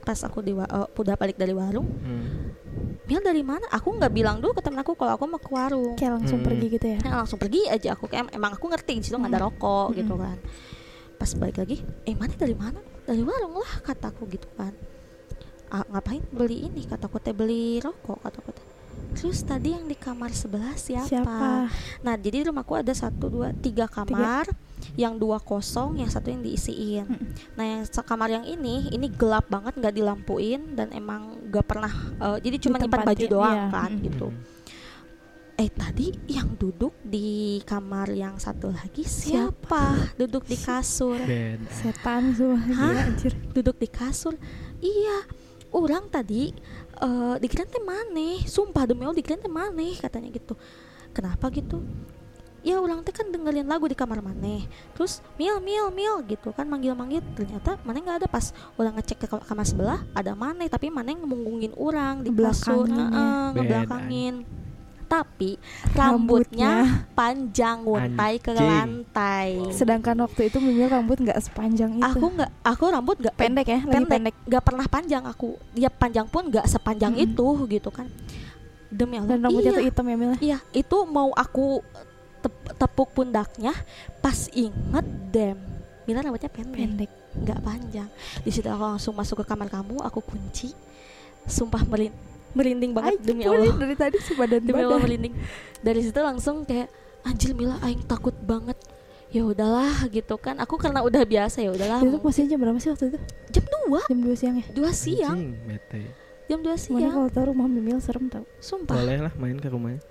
pas aku di eh, udah balik dari warung, Hmm. Mil dari mana? Aku nggak bilang dulu ke temen aku kalau aku mau ke warung. Kayak langsung Hmm. pergi gitu ya. Nah, langsung pergi aja aku kayak emang aku ngerti di situ nggak ada Mm. rokok Mm-mm. gitu kan. Pas balik lagi, eh mana dari mana? Dari warung lah kataku gitu kan. Ah, ngapain beli ini kataku teh beli rokok kataku teh. Terus tadi yang di kamar sebelah siapa? Siapa? Nah jadi rumahku ada satu dua tiga kamar, yang dua kosong, yang satu yang diisiin. Mm-mm. Nah yang se- kamar yang ini ini gelap banget nggak dilampuin dan emang nggak pernah eh, jadi cuma nyimpan baju doang iya. kan Mm-mm. gitu. Hmm. Eh tadi yang duduk di kamar yang satu lagi siapa? Duduk di kasur. Beda. Setan semua Hah? anjir. Duduk di kasur. Iya. Orang tadi eh dikira teh maneh. Sumpah demi Allah dikira teh maneh katanya gitu. Kenapa gitu? Ya orang teh kan dengerin lagu di kamar maneh. Terus mil mil mil gitu kan manggil-manggil ternyata maneh nggak ada pas orang ngecek ke ka- kamar sebelah ada maneh tapi maneh ngemunggungin orang di kasur, Ngebelakangin ya. Tapi rambutnya panjang nguntai ke lantai. Sedangkan waktu itu Mimil rambut nggak sepanjang itu. Aku nggak, aku rambut nggak pendek ya, lagi pendek. nggak pernah panjang aku dia panjang pun nggak sepanjang Mm-mm. itu gitu kan demi Allah Dan rambutnya iya, tuh hitam ya Mil. iya itu mau aku tep- tepuk pundaknya pas inget dem Mila rambutnya pendek Pendek. nggak panjang di situ aku langsung masuk ke kamar kamu aku kunci sumpah merin merinding banget Ay, demi Allah. dari tadi sebadan demi Allah merinding. Dari situ langsung kayak anjir Mila aing takut banget. Ya udahlah gitu kan. Aku karena udah biasa ya udahlah. Itu posisinya jam berapa sih waktu itu? Jam 2 jam 2 siang ya? Dua siang. Bete. jam 2 Mana siang. kalau tahu rumah Mimil serem tau. Sumpah. Boleh lah main ke rumahnya.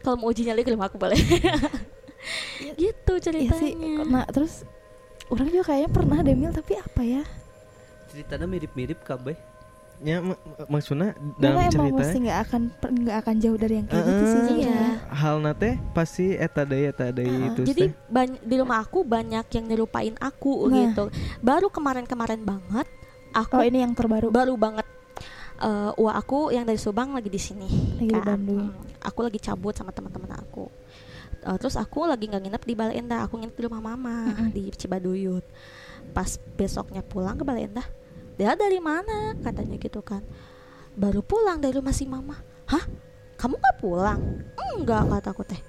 kalau mau uji nyali ke rumah aku boleh. Gitu ceritanya. Sih Nah terus Orang juga kayaknya pernah deh Mil Tapi apa ya? Ceritanya mirip-mirip kabeh Ya mak- maksudnya dalam emang cerita mesti nggak akan nggak akan jauh dari yang kayak gitu sih Iya. hal nate pasti eta deui eta deui Heeh, itu jadi di rumah aku banyak yang nyerupain aku Nah. gitu baru kemarin-kemarin banget aku Oh ini yang terbaru baru banget eh uang aku yang dari Subang lagi di sini Lagi di Bandung. Hmm, aku lagi cabut sama teman-teman aku Eh, terus aku lagi nggak nginep di Balai Endah aku nginep di rumah mama Mm-mm. di Cibaduyut pas besoknya pulang ke Balai Endah dia dari mana? Katanya gitu kan. Baru pulang dari rumah si mama. Hah? Kamu nggak pulang? Enggak kata aku teh.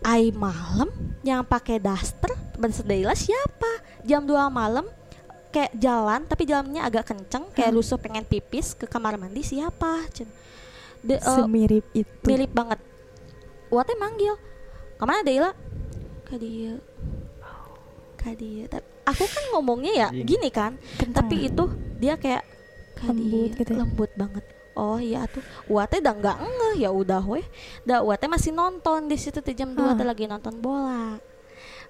Ai malam yang pakai daster bersedailah siapa? Jam 2 malam kayak jalan tapi jalannya agak kenceng kayak Hmm. lusuh pengen pipis ke kamar mandi siapa? Cen. De, eh, Semirip itu. mirip banget. Wate manggil. Ke mana Deila? Ke dia. Ke dia Ta- aku kan ngomongnya ya gini kan Kencang tapi itu dia kayak Lembut dia, gitu ya? lembut banget oh iya tuh Wate udah nggak ngeh ya udah weh dah Wate masih nonton di situ tuh jam 2 Ah. teh lagi nonton bola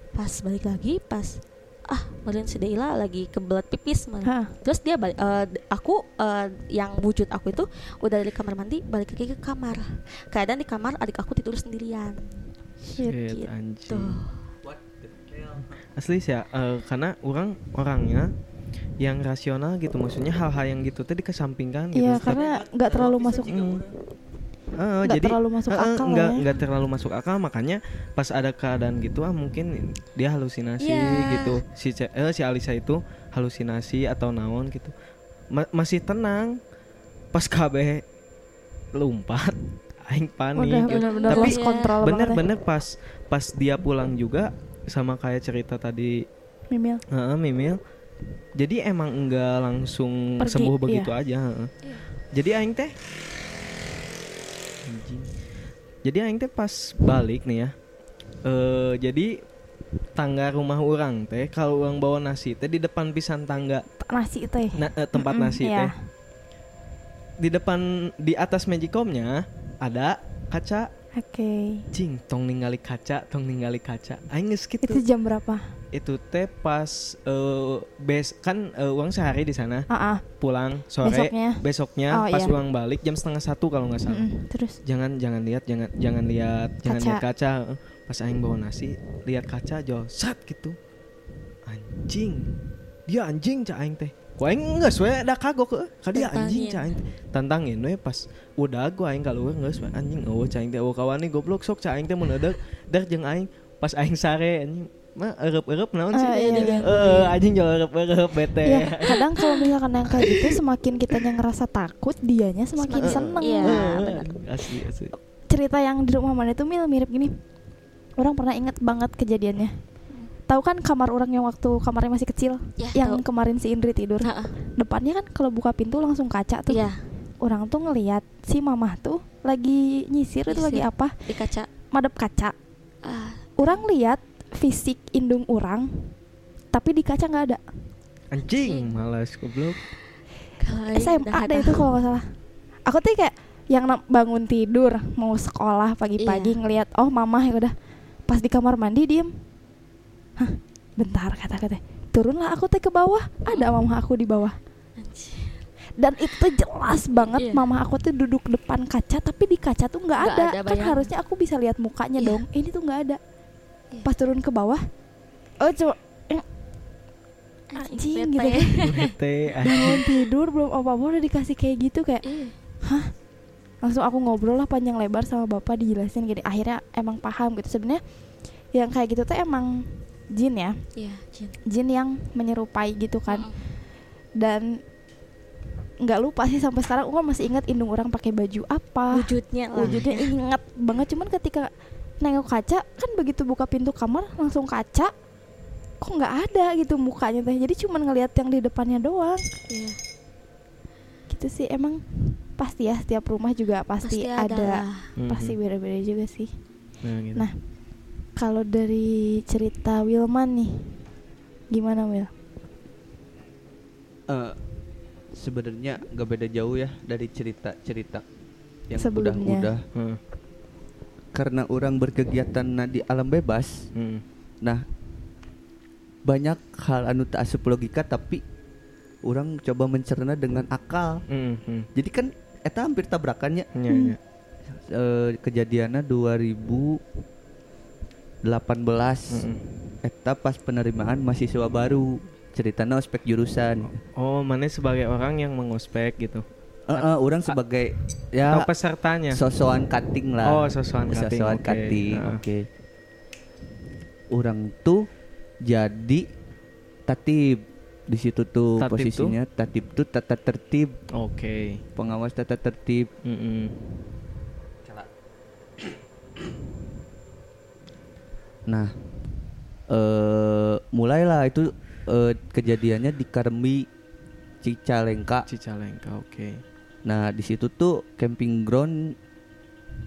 pas balik lagi pas ah meren si Deila lagi kebelet pipis meren. Hah, Terus dia balik, eh, d- aku eh, yang wujud aku itu udah dari kamar mandi balik lagi ke kamar. Keadaan di kamar adik aku tidur sendirian. shit. Shit, gitu. anjing. Asli sih ya, eh, karena orang orangnya yang rasional gitu maksudnya hal-hal yang gitu teh dikesampingkan gitu. Iya Tapi- karena nggak terlalu masuk Hmm. Eh, nggak jadi terlalu masuk eh, akal nggak ya. terlalu masuk akal makanya pas ada keadaan gitu ah mungkin dia halusinasi Iya. gitu si eh, si Alisa itu halusinasi atau naon gitu Ma- masih tenang pas KB lompat aing panik Udah gitu. bener-bener Tapi lost control banget ya. bener-bener pas pas dia pulang juga sama kayak cerita tadi Mimil Heeh, Mimil. Jadi emang enggak langsung Pergi, sembuh iya. begitu aja. Iya. Jadi aing teh. Jadi aing teh pas balik nih ya. Eh jadi tangga rumah orang teh kalau orang bawa nasi teh di depan pisan tangga Nasi teh na- eh, tempat Mm-mm, nasi iya. teh. Di depan di atas magicomnya ada kaca Oke. Cing tong ningali kaca tong ningali kaca. Aing geus kitu. Itu jam berapa? itu teh pas eh bes kan eh, uang sehari di sana. Ah. pulang sore Besoknya? besoknya Oh, pas iya. uang balik jam setengah satu kalau nggak salah. Mm-mm, Terus? Jangan jangan lihat jangan jangan lihat jangan Kaca. lihat kaca. Pas aing bawa nasi lihat kaca jo sat gitu. Anjing. Dia anjing cak aing teh Ku aing geus we da kagok ke ka dia anjing teh. tantangin we pas udah gua aing kalau geus we anjing eueuh aing teh eueuh kawan nih goblok sok aing teh mun eudeuh dah jeung aing pas aing sare anjing mah eueup-eueup naon sih Ah, iya. Eh, anjing jo eueup-eueup bete Ya kadang kalau misalkan yang kayak gitu Semakin kitanya ngerasa takut Dianya semakin seneng iya. Eh, benar. asli asli Cerita yang di rumah mana itu Mil mirip gini Orang pernah inget banget kejadiannya Tahu kan kamar orang yang waktu kamarnya masih kecil? Ya, Yang kemarin si Indri tidur. Heeh. Depannya kan kalau buka pintu langsung kaca tuh. Iya, Orang tuh ngeliat si mamah tuh Lagi nyisir, itu lagi apa? Di kaca. Madep kaca. Ah, Orang lihat fisik indung orang Tapi di kaca nggak ada. Anjing malas goblok. SMA udah deh itu kalau nggak salah. Aku tuh kayak yang bangun tidur mau sekolah pagi-pagi Iya. ngelihat oh mama ya udah. Pas di kamar mandi diem hah bentar kata kata turunlah aku teh ke bawah. Ada mama aku di bawah. Anjir. dan itu jelas banget Iya. mama aku tuh duduk depan kaca tapi di kaca tuh nggak ada, ada kan harusnya aku bisa lihat mukanya Iya. dong. Ini tuh nggak ada. Iya. pas turun ke bawah oh coba eh, Anjing, gitu. Kan. anjing. Bangun tidur belum apa-apa udah dikasih kayak gitu kayak Ih, langsung aku ngobrol lah panjang lebar sama bapak dijelasin gini. Akhirnya emang paham gitu. Sebenarnya yang kayak gitu tuh emang jin ya Iya, Jin. jin yang menyerupai gitu kan dan nggak lupa sih sampai sekarang aku masih ingat indung orang pakai baju apa Wujudnya lah. wujudnya ingat banget cuman ketika nengok kaca kan begitu buka pintu kamar langsung kaca kok nggak ada gitu mukanya teh jadi cuman ngelihat yang di depannya doang Iya. gitu sih emang pasti ya setiap rumah juga pasti, Pasti ada, ada lah. Mhm. pasti beda-beda juga sih nah, gitu. Nah, Kalau dari cerita Wilman nih, gimana Wil? Eh, sebenarnya nggak beda jauh ya dari cerita-cerita yang Sebelumnya. udah-udah Hmm, karena orang berkegiatan na di alam bebas hmm. nah banyak hal anu tak asup logika tapi orang coba mencerna dengan akal Hmm, hmm. jadi kan eta hampir tabrakannya Iya, iya. Eh, kejadiannya 2018 Mm-mm. eta pas penerimaan mahasiswa baru ceritanya ospek jurusan Oh, mana sebagai orang yang mengospek gitu. Eh, eh, orang sebagai ya Atau pesertanya? sosokan cutting lah Oh, sosokan cutting, Sosokan oke. cutting, oke orang tuh jadi tatib di situ tuh Tatib posisinya tatib tuh tata tertib Oke. pengawas tata tertib Mm-mm. Nah, eh mulailah itu eh, kejadiannya di Karembi Cicalengka. Cicalengka, oke. Nah, di situ tuh camping ground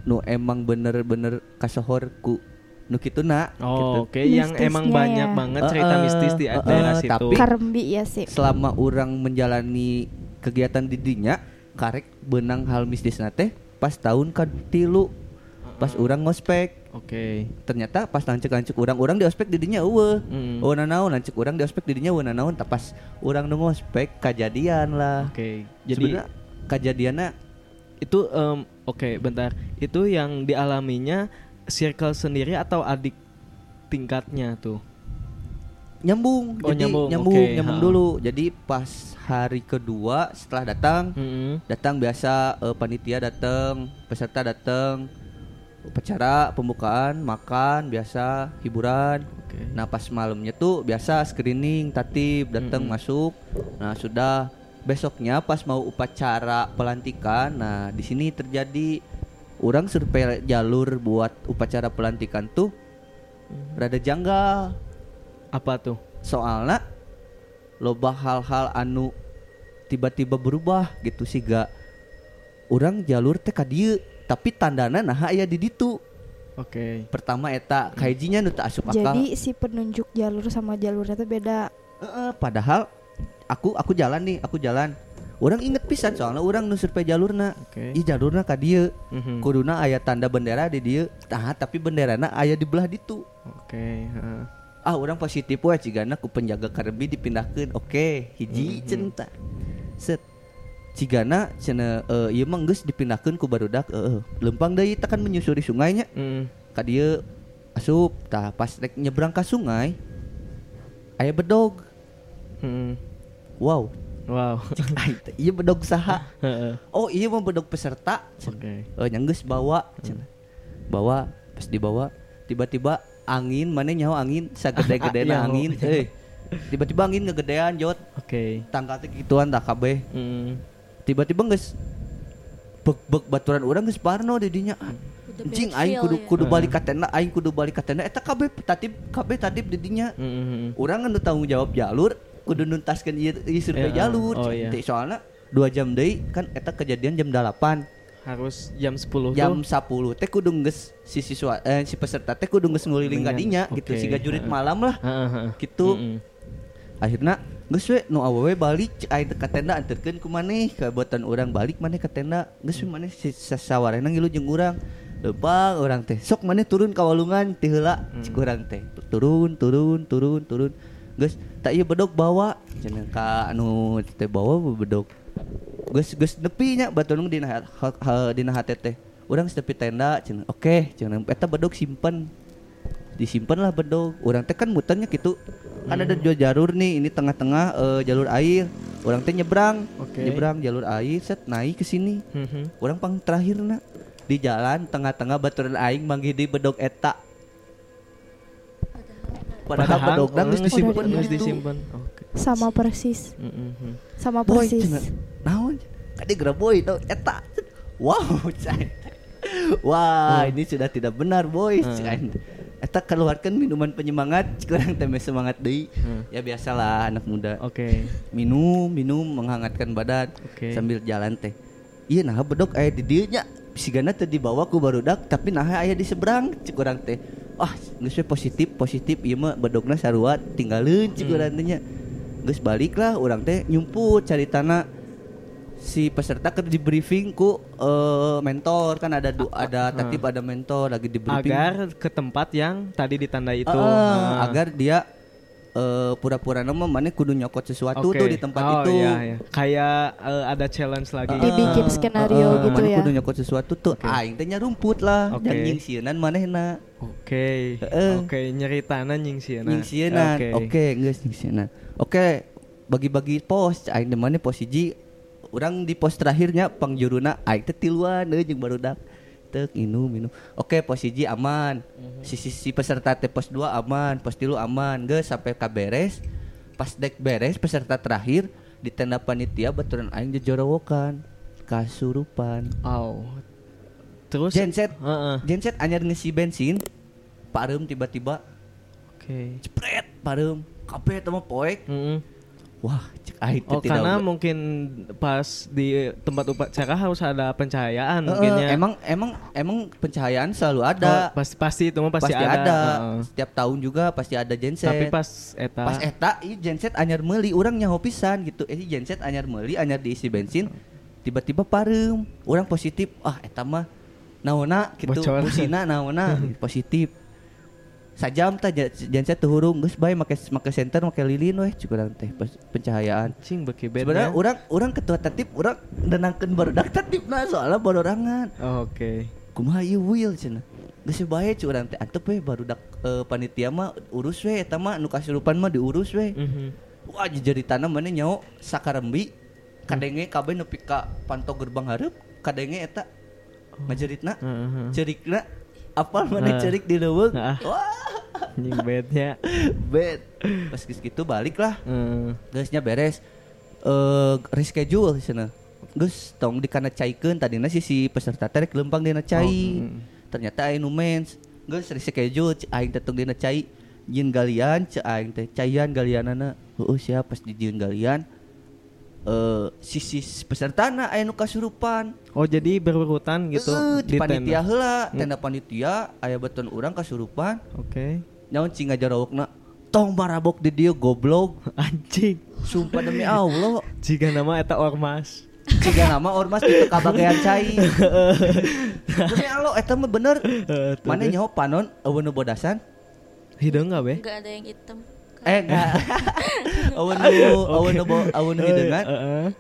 nu emang bener-bener kasohor ku nu kituna gitu. Oh, oke yang Mistisnya emang banyak ya. banget cerita eh, mistis di eh, daerah situ. tapi- Karembi ya sih. Selama orang menjalani kegiatan di dinya, karek benang hal mistis nate pas tahun ke tilu pas orang ngospek Oke. ternyata pas lancek-lancek orang orang di ospek didinya eueuh Mm. Oh nanaon lancek orang di ospek didinya eueuh nanaon tak pas orang nu ngospek kejadian lah Oke. jadi Jadi kejadiannya itu em, oke, bentar. Itu yang dialaminya circle sendiri atau adik tingkatnya tuh? nyambung Oh, jadi nyambung, nyambung oke, nyambung ha. dulu jadi pas hari kedua setelah datang Mm-mm. datang biasa eh, panitia datang peserta datang upacara pembukaan makan biasa hiburan Oke. Nah pas malamnya tuh biasa screening tatib datang Mm-mm. masuk. Nah sudah besoknya pas mau upacara pelantikan, nah di sini terjadi orang survei jalur buat upacara pelantikan tuh rada janggal. Apa tuh? Soalnya loba hal-hal anu tiba-tiba berubah gitu sih gak. Orang jalur teh dieu, tapi tandana nah aya di ditu. Oke. Pertama eta kaijinya nu teu asup akal. Jadi si penunjuk jalur sama jalurnya tuh beda. Heeh, padahal aku aku jalan nih, aku jalan. Orang inget pisan soalnya orang nu survei jalurna. Oke. Ih jalurna ka dieu. Mhm. Kuduna aya tanda bendera di dieu. Tah, tapi benderana aya di belah ditu. Oke. heeh. Ah, orang positif we cigana ku penjaga karbi dipindahkeun. Oke, hiji Mhm. cinta. Set. Cigana cenah eh ieu mah geus dipindahkeun ku barudak heeh. Lempang deui tekan menyusuri sungainya. Mm. Ka dieu asup. Tah, pas rek nyebrang ka sungai aya bedog. Mm. Wow, Wow. Iya bedog saha Heeh. oh iya mah bedog peserta Oke. oh nyanggeus bawa cenah. bawa pas dibawa tiba-tiba angin mana nyawa angin sagede-gede Ya, angin eh tiba-tiba angin ngegedean jot Oke. tangkatnya gituan tak kabeh Mm. Tiba-tiba geus bek bek baturan orang geus parno di dinya Udah Anjing aing kudu ya. kudu balik ka tenda aing kudu balik ka tenda eta kabeh tatib kabeh tatib di dinya Mm-mm. orang anu tanggung jawab jalur kudu nuntaskeun ieu ieu survei Ya, jalur oh iya. Teh, soalnya dua jam deui kan eta kejadian jam 8 Harus jam 10 jam tuh. 10 teh kudu geus si siswa eh, si peserta teh kudu geus nguliling kadinya gitu oke, siga jurit heeh. malam lah Heeh, heeh. gitu Mm-mm. akhirnya geus we nu awewe balik cek aing ka tenda anterkeun ku maneh ka buatan urang balik maneh ka tenda. Geus we maneh si sasawarena ngilu jeung urang. Orang teh sok maneh turun ka walungan teh heula cik urang teh. Turun turun turun turun. Geus tak ieu bedog bawa. Cenah ka anu teh bawa bedog geus geus nepi nya baturan dina dina hate teh urang nepi tenda cenah oke cenah eta bedog simpen disimpan lah bedog orang teh kan muternya gitu kan ada dua jalur nih ini tengah-tengah eh, jalur air orang teh nyebrang Oke. nyebrang jalur air set naik ke sini Mhm. orang pang terakhir na di jalan tengah-tengah baturan aing manggih di bedog eta padahal bedog geus gitu. disimpan. Oke. Sama persis, Mm-mm. sama boy persis. naon kade geura boy tau eta wow cai. wah ini sudah tidak benar boy Hmm. Eta keluarkan minuman penyemangat kurang teh semangat deui Hmm. ya biasalah anak muda Oke. minum minum menghangatkan badan Oke. sambil jalan teh iya nah bedog aya di nya sigana teh dibawa ku barudak tapi nah aya di seberang cik urang teh ah geus positif positif ieu mah bedogna sarua tinggalin cik Hmm. teh nya geus balik lah urang teh nyumput cari tanah si peserta ke di briefing ku eh, mentor kan ada du- ada tatip ada mentor lagi di briefing agar ke tempat yang tadi ditandai itu. Eh, Ah. agar dia eh, pura-pura nama mana kudu nyokot sesuatu Oke. tuh di tempat Oh, itu iya, iya. Kayak eh, ada challenge lagi. Dibikin skenario Eh, gitu mana ya. kudu nyokot sesuatu tuh aing teh nya rumput lah Oke. dan nyingsieunan manehna Oke. Heeh. Oke, nyeritana nyingsieunan. nyingsieunan Oke. oke geus nyingsieunan oke bagi-bagi pos aing teh mana pos hiji urang di pos terakhirnya pangjuruna aing teh tiluan euy jeung barudak tek minum minum. Oke pos hiji aman. Si, si, si peserta teh pos 2 aman pos tilu aman. Geus sampai ka beres. Pas dek beres peserta terakhir di tenda panitia baturan aing jejorowokan kasurupan. Oh. Terus? Genset. Heeh. genset anyar ngisi bensin pareum tiba-tiba. Oke. jepret pareum kabeh teh mah poek. Mm-mm. Wah cek aing Oh, tidak karena ulah. mungkin pas di tempat upacara harus ada pencahayaan Heeh, mungkinnya. emang emang emang pencahayaan selalu Oh, ada pasti pasti itu mah pasti, pasti, ada, Heeh. setiap tahun juga pasti ada genset. Tapi pas eta. Pas eta i genset anyar meuli urang nyaho pisan gitu. Eh genset anyar meuli anyar diisi bensin tiba-tiba pareum orang positif ah eta mah naona gitu. Bocor. musina naona positif sajam gen- genset teu hurung geus bae make make center make lilin weh cuk urang teh pencahayaan cing beki bed sebenarnya ya. orang orang ketua tatip orang nenangkeun barudak tatipna soalnya barorangan Oh, Oke. kumaha ieu will cenah geus bae cuk urang teh antep we barudak eh, panitia mah urus we eta mah nu kasurupan mah diurus we Mhm. wah jejeritana mana nyaho sakarembi kadenge kabeh nepi ka pantau gerbang hareup kadenge eta ngajeritna Heeh. cerikna apal mana cerik di leuweung Ah. wah. Anjing bednya. bet pas geus kitu balik lah. Heeh. geusnya beres. Eh reschedule sana. Geus tong dikana caikeun tadina si si peserta teh rek lempang dina cai. Oh, mm. ternyata nu mens. Geus reschedule aing teh tong dina cai. Jieun galian aing teh caian galianana. Heueuh sia pas di jieun galian eh si si pesertana aya nu kasurupan Oh jadi berurutan gitu Eueuh, di panitia tenda. heula tenda panitia aya beton urang kasurupan Oke. nyaon cing ngajarawokna tong marabok di dieu goblok Anjing. sumpah demi Allah Jika nama eta ormas. Jika nama ormas itu kabagean cai. Demi Allah eta mah bener. Mana nyaho panon nu bodasan? Hidung enggak be? nggak ada yang hitam Eh enggak. Eueun nu eueun nu eueun nu. Iya.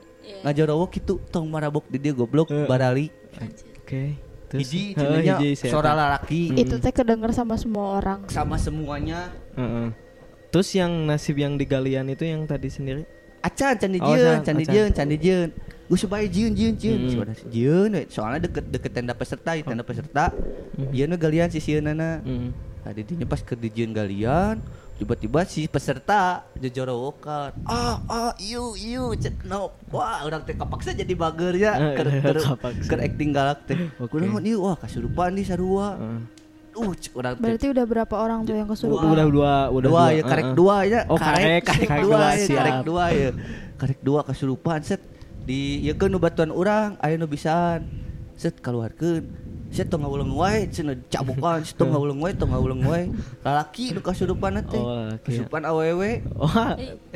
Ngajarawok kitu tong marabok di dia goblok Heeh. barali. Oke. Terus Hiji cenanya suara lalaki Itu teh kedenger sama semua orang. sama semuanya. Heeh. Terus yang nasib yang di galian itu yang tadi sendiri? Acan can Oh, dijieun, acan, can acan. dijieun, can dijieun. Gus bae jieun jieun jieun. Mm. Suara jieun we. Soalnya deket deket tenda peserta, tenda peserta. Ieu nu galian sisieunana. Mm. Nah, didinya pas ke dijieun galian, tiba-tiba si peserta jejorowokan. Ah, ah, iu, iu, cek no. Wah, orang teh kapaksa jadi bager ya. Eh, Ker, ker, ker acting galak teh. Kunaon ieu? Wah, kasurupan di sarua. Uh, cek orang teh. Berarti udah berapa orang tuh yang kesurupan? udah dua, udah dua, ya karek dua ya. Oh, karek, karek, karek dua, dua, ya, karek dua ya. Karek dua kasurupan set di ieu nu batuan urang, aya nu bisaan. Set keluarkeun. Set tong ngawuleung wae cenah cabukan, set tong ngawuleung wae, tong ngawuleung wae. Lalaki nu kasurupan teh. Oh, ya. Kasurupan awewe. Oh,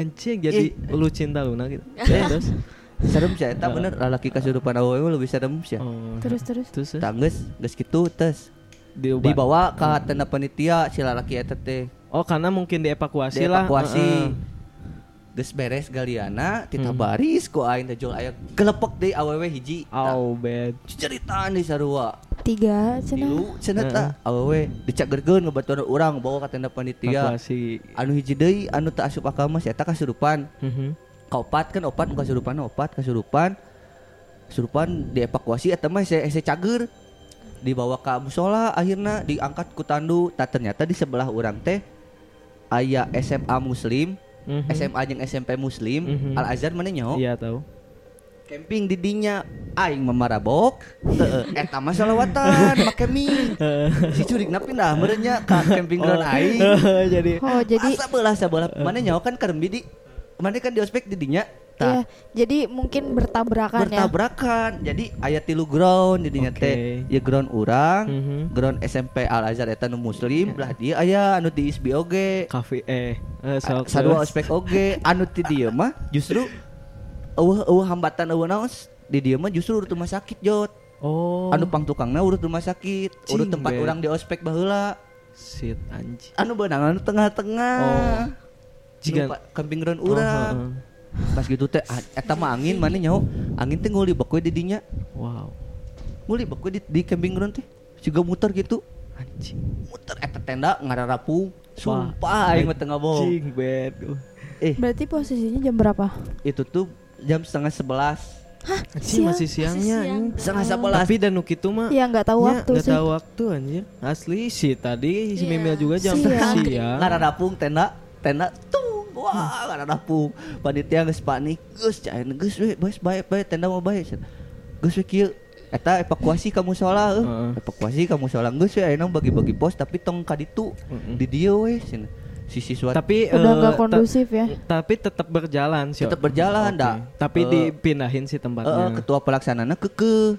anjing jadi lu cinta Luna gitu. Ya, terus. Serem sih eta bener lalaki kasurupan awewe lebih serem sih. Oh. Terus terus. Terus? Tangges geus kitu tes dibawa ka tenda panitia si lalaki eta teh. Oh, karena mungkin dievakuasi, lah. dievakuasi. Geus beres galiana tita Hmm. baris ku aing teh jol aya gelepek deui awewe hiji Oh, bad. ceritaan di sarua Tiga cenah. tilu cenah ta awewe dicagerkeun ngebatuan urang bawa ka tenda panitia Evakuasi. anu hiji deui anu teu asup akal mah si eta kasurupan Mhm. kaopat kan opat kasurupan opat kasurupan kasurupan dievakuasi eta mah ese cager dibawa ka musola akhirnya diangkat ku tandu tak ternyata di sebelah urang teh aya SMA muslim Mhm. SMA jeung SMP muslim Mhm. Al Azhar mana nyaho Iya tahu. camping di dinya aing memarabok eta mah salawatan make mie si curigna pindah merenya ka camping ground aing? Jadi Oh, jadi Asa belah sabelah mana nyaho kan karembi di mana kan di ospek di dinya Tah. Iya, jadi mungkin bertabrakan, ya. bertabrakan jadi ayat tilu ground jadinya Oke. teh ya ground urang Mhm. ground SMP Al Azhar eta nu muslim belah dia aya anu di ISBI oge Kafe eh eh, sok sadua ospek oge anu ti dieu mah justru eueuh eueuh hambatan eueuh naos di dieu mah justru urut rumah sakit jot Oh. anu pangtukangna urut rumah sakit urut tempat orang di ospek baheula shit anjing. anu beunang anu tengah-tengah Oh. Cigan- camping ground Oh, urang pas gitu teh eta mah angin mana nyaho angin teh nguli bek we di dinya Wow. nguli bek we di, di camping ground teh juga muter gitu Anjing. muter eta tenda ngararapu sumpah aing mah tengah bohong. Uh, eh Berarti posisinya jam berapa? itu tuh jam setengah sebelas Anjing Siang. masih siangnya siang. anjing. setengah sebelas Tapi dan nu kitu mah Ya nggak tahu nya waktu nggak sih. tahu waktu anjir. Asli sih tadi si Iya. Mimil juga jam Siang. siang. ngararapung tenda tenda wah ngararapung panitia geus panik geus cain geus we geus bae bae tenda mau bae geus we kieu eta evakuasi kamu sholat Heeh. evakuasi kamu sholat geus we ayeuna bagi-bagi pos tapi tong ka ditu Mm-mm. di dieu we cenah. si siswa Tapi Udah eh, nggak ta- kondusif ya. Tapi tetap berjalan sih. Tetap berjalan, Oke. dah. Tapi Eh, dipindahin sih Heeh, tempatnya. ketua pelaksananya keke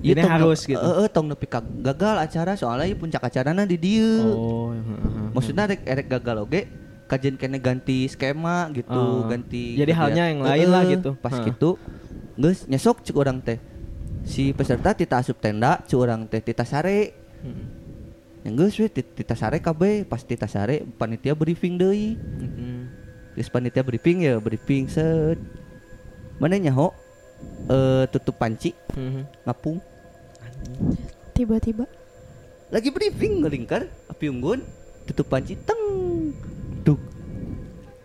Ini harus gitu. Heeh, tong nepi ka gagal acara soalnya puncak acarana di dieu. Oh, heeh, heeh. Maksudnya rek erek gagal oge kajian kene ganti skema gitu, Oh. ganti Jadi halnya yang lain lah gitu. Pas Heeh. gitu geus nyesok cek urang teh. Si peserta tita asup tenda, cek urang teh tita sare. Mm-mm. Yang geus we tit- tita sare kabeh, pas tita sare panitia briefing deui. Mm-mm. Geus panitia briefing ya, briefing set. Mana nyaho eh tutup panci Mhm. ngapung Tiba-tiba. lagi briefing ngelingkar api unggun tutup panci teng tuh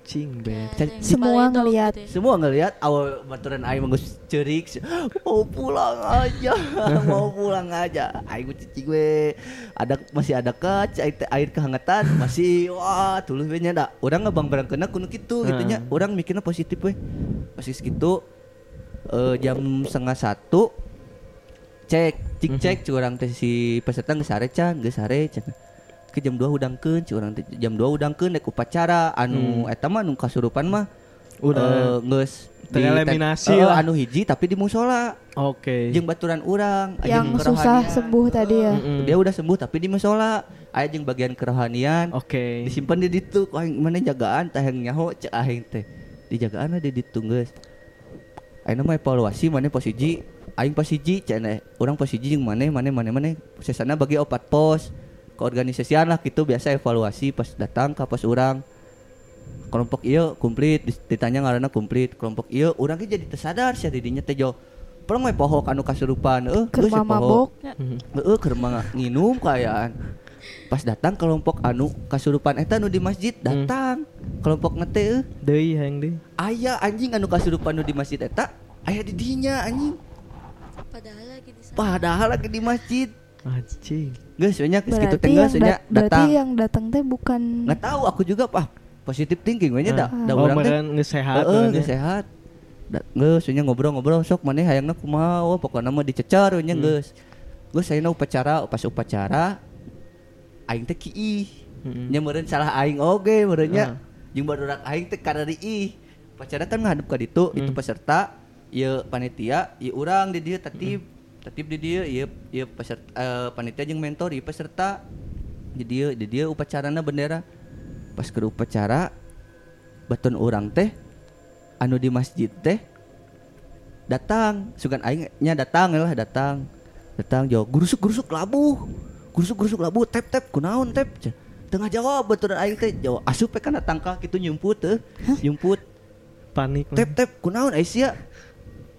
Cing, bad. Cari- Semua ngeliat. gitu ya. semua ngelihat awal baturan aing menggus cerik mau pulang aja mau pulang aja. Aing gue cici gue ada masih ada kaca air, air kehangatan masih wah tulus we nya da orang ngebang barang kena kuno gitu gitu nya Heeh. orang mikirnya positif we. Masih segitu eh, jam setengah satu cek cik cek curang teh si peserta geus sare can geus sare can ke jam 2 udangkeun curang teh jam 2 udangkeun dek upacara anu eta mah anu kasurupan mah Udah. eh, geus di- tereliminasi eh, lah. anu hiji tapi di musola Oke. jeung baturan urang Yang susah sembuh tadi ya. Mm-mm. dia udah sembuh tapi di musola aya jeung bagian kerohanian Oke. disimpan di ditu aing mana jagaan teh yang nyaho cek aing teh dijagaan di ditu geus ayeuna mah evaluasi mana posiji aing posiji cenah urang posiji jeung maneh maneh maneh maneh sesana bagi opat pos keorganisasian lah gitu biasa evaluasi pas datang ke pos urang kelompok iya komplit ditanya ngaranna komplit kelompok iya urang ge jadi tersadar sia di dinya teh jo Perang we poho anu kasurupan Ke geus we mama poho. bok. Mhm. Heeh, keur mah nginum kayaan. Pas datang kelompok anu kasurupan eta anu di masjid Hmm. datang. Kelompok nete eueuh. Deui hayang deui. Aya anjing anu kasurupan anu di masjid eta aya di dinya anjing. Padahal lagi di sana. Padahal lagi di masjid. Anjing. Geus we nya geus kitu Berarti teh yang geus we nya dat- berarti datang. yang datang teh bukan Nggak tahu aku juga Pak. Positif thinking we nya da, da oh, urang teh. geus sehat. Heeh, geus ya. sehat. Geus we nya ngobrol-ngobrol sok maneh hayangna kumaha wah pokona mah dicecer we nya Hmm. geus. Geus ayeuna upacara, pas upacara aing teh kiih. Mm-mm. nya meureun salah aing oge meureun nya Ah. jeung barudak aing teh kada ih pacara kan ngadep ka ditu itu Hmm. peserta ieu panitia ieu urang di dieu tatib tatib di dieu ieu ieu peserta eh, panitia jeung mentor ieu peserta. Di dieu di dieu upacarana bendera. Pas ke upacara baton urang teh anu di masjid teh datang. Sugan aing nya datang lah datang. Datang jauh gurusuk gurusuk labu gurusuk gurusuk labu tep tep kunaon Cah. tengah jawab betul aing teh. Jawab asup we kana tangkal kitu nyumput teh nyumput. Panik. tep tep kunaon Aisyah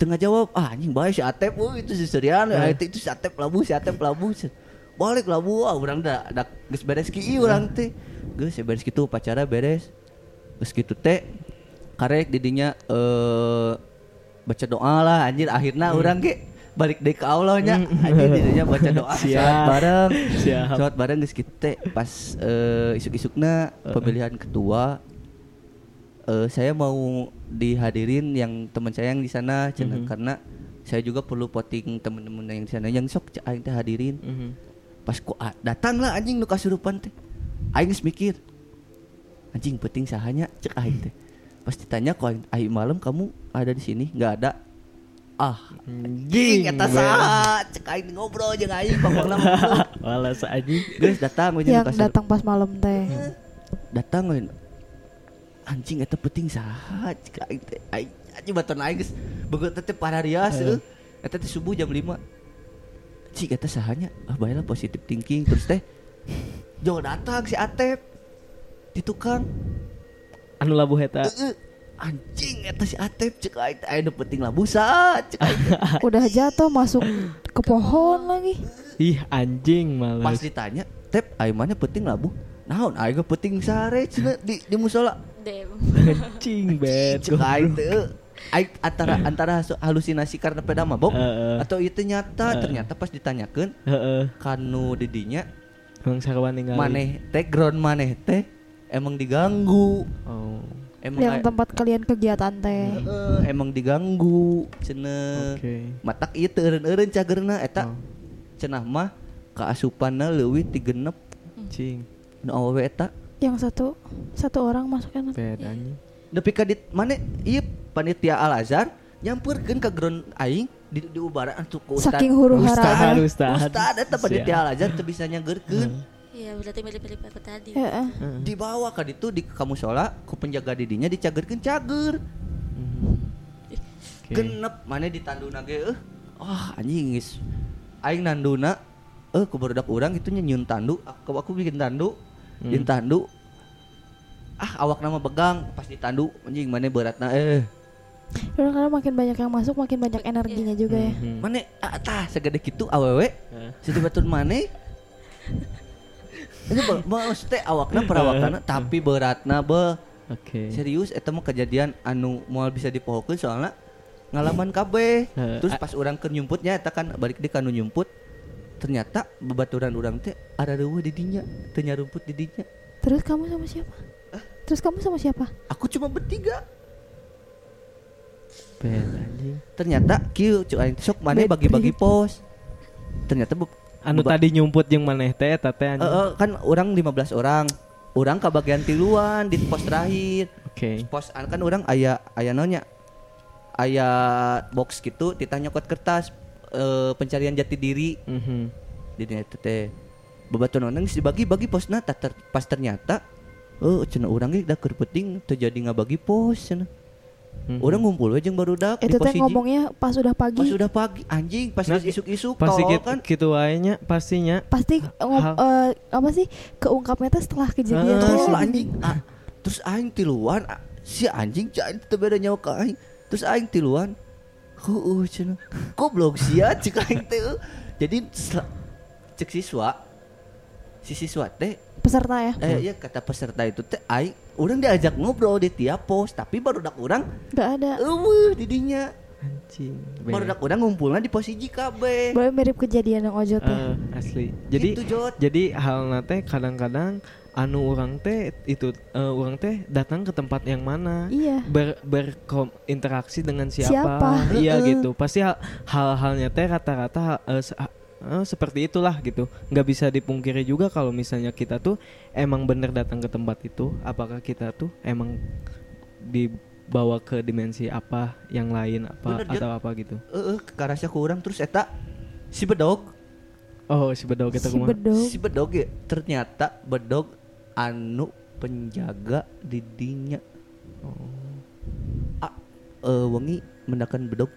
tengah jawab ah anjing bae si Atep oh itu si Serian Eh. itu si Atep labu si Atep labu Cah. balik labu ah urang da da geus beres ki ieu urang teh. Geus ya beres kitu pacara beres. Geus kitu teh karek didinya eh baca doa lah anjir akhirnya Hmm. orang ge balik deh ke Allah nya. Anjir didinya baca doa sholat bareng. Sholat bareng geus kitu teh pas eh, isuk-isukna pemilihan ketua eh saya mau dihadirin yang teman saya yang di sana cenah Mhm. karena saya juga perlu voting teman-teman yang di sana. Yang sok aing teh hadirin. Mhm. pas ku ah, datang lah anjing nu kasurupan teh. Aing geus mikir anjing penting sahanya cek aing teh. Pas ditanya kok aing malam kamu ada di sini? Nggak ada. Ah Anjing, eta Ben. saha? Cek aing ngobrol jeung aing pokokna ngobrol Walas anjing. geus datang we yang datang pas malam teh. Datang we anjing eta penting saha cek aing anjing baton aing geus beungeut teh pararias Heeh. euy eta teh subuh jam 5 cik eta sahanya ah baiklah positive thinking terus teh jo datang si Atep di tukang Anu labu eta. Heeh. anjing eta si Atep cek aing aya nu penting cek aing teh. udah jatuh masuk ke pohon lagi Ih anjing pas malas. ditanya Tep aing mana penting labu naon aing ge penting sare cenah di di musola. Anjing bet. aing antara antara halusinasi karena peda mabok Heeh. atau itu nyata ternyata pas ditanyakan Heeh. kanu didinya Emang sarwan ningali. maneh teh ground maneh teh emang diganggu Oh. emang yang tempat kalian kegiatan teh emang diganggu cenah Oke. matak ieu teu eureun-eureun cagerna eta Oh. cenah mah kaasupanna leuwih ti genep Cing. Nu awewe eta yang satu satu orang masuknya Bet anjing. nepi ka dit mana ieu panitia Al Azhar nyamperkeun ka ground aing di di ustad saking huru Ustad, hara ustad. ustad eta panitia Al Azhar bisa nyanggeurkeun Iya berarti mirip-mirip aku tadi. Heeh. Heeh. dibawa ka ditu di ka musola ku penjaga didinya dicagerkeun cager Mhm. Oke. genep mana ditanduna ge eh ah anjing geus aing nanduna eh ku barudak urang itu nyun tandu aku aku bikin tandu Hmm. din tandu ah awak nama begang pas ditandu anjing mana beratna eh Orang karena makin banyak yang masuk makin banyak energinya juga ya. Mhm. mana ah, tah segede kitu awewe Heeh. Siti batun mana ini ba- maksudnya awakna perawakana tapi beratna be Oke. serius eta mah kejadian anu moal bisa dipohokeun soalnya ngalaman kabeh Heeh. terus pas orang ke nyumputnya eta kan balik di kanu nyumput ternyata bebaturan orang teh ada reueuh di dinya teu nyarumput di dinya Terus kamu sama siapa? Terus kamu sama siapa? aku cuma bertiga anjing. ternyata kieu cuk aing sok mana bagi-bagi trip. pos ternyata be- Anu tadi nyumput jeung maneh teh eta teh eh, eh, kan orang 15 orang orang ke bagian tiluan di pos terakhir Oke. pos kan orang aya aya nonya aya box gitu ditanya kot kertas eh, pencarian jati diri Mhm. di dinya teh teh bebaturan orang dibagi-bagi posna tak ter- pas ternyata oh cenah urang ge da keur penting terjadi ngabagi pos cenah Mhm. orang ngumpul we jeung barudak di Itu pos teh ngomongnya pas udah pas pagi. udah pagi anjing pas Nah, isuk-isuk pasti gitu, kan gitu nya pastinya. Pasti ngom, eh, apa sih keungkapnya teh setelah kejadian Ah. Tolol anjing Ah, terus aing tiluan ah, si anjing cai teu beda nyawa ka aing terus aing tiluan heueuh cenah goblok sia cek aing teh jadi cek siswa si siswa teh Peserta ya. eh iya kata peserta itu teh aing urang diajak ngobrol di tiap pos tapi barudak urang Gak ada. eueuh di dinya Anjing. Bet. barudak urang ngumpulna di pos hiji kabeh Boleh mirip kejadian yang ojot ya. Eh, asli. Jadi Gitu, Jot. jadi hal nate kadang-kadang anu orang teh itu eh, orang teh datang ke tempat yang mana? Iya. ber berinteraksi dengan siapa, Siapa? iya gitu. Pasti hal- hal-halnya teh rata-rata eh, se- eh, seperti itulah gitu. Nggak bisa dipungkiri juga kalau misalnya kita tuh emang bener datang ke tempat itu apakah kita tuh emang dibawa ke dimensi apa yang lain apa Bener, atau apa gitu? Heeh, karasnya ku urang terus eta si bedog. Oh si bedog kita Si bedog. si bedog ya ternyata bedog anu penjaga di dinya ah eh, wengi mendakan bedog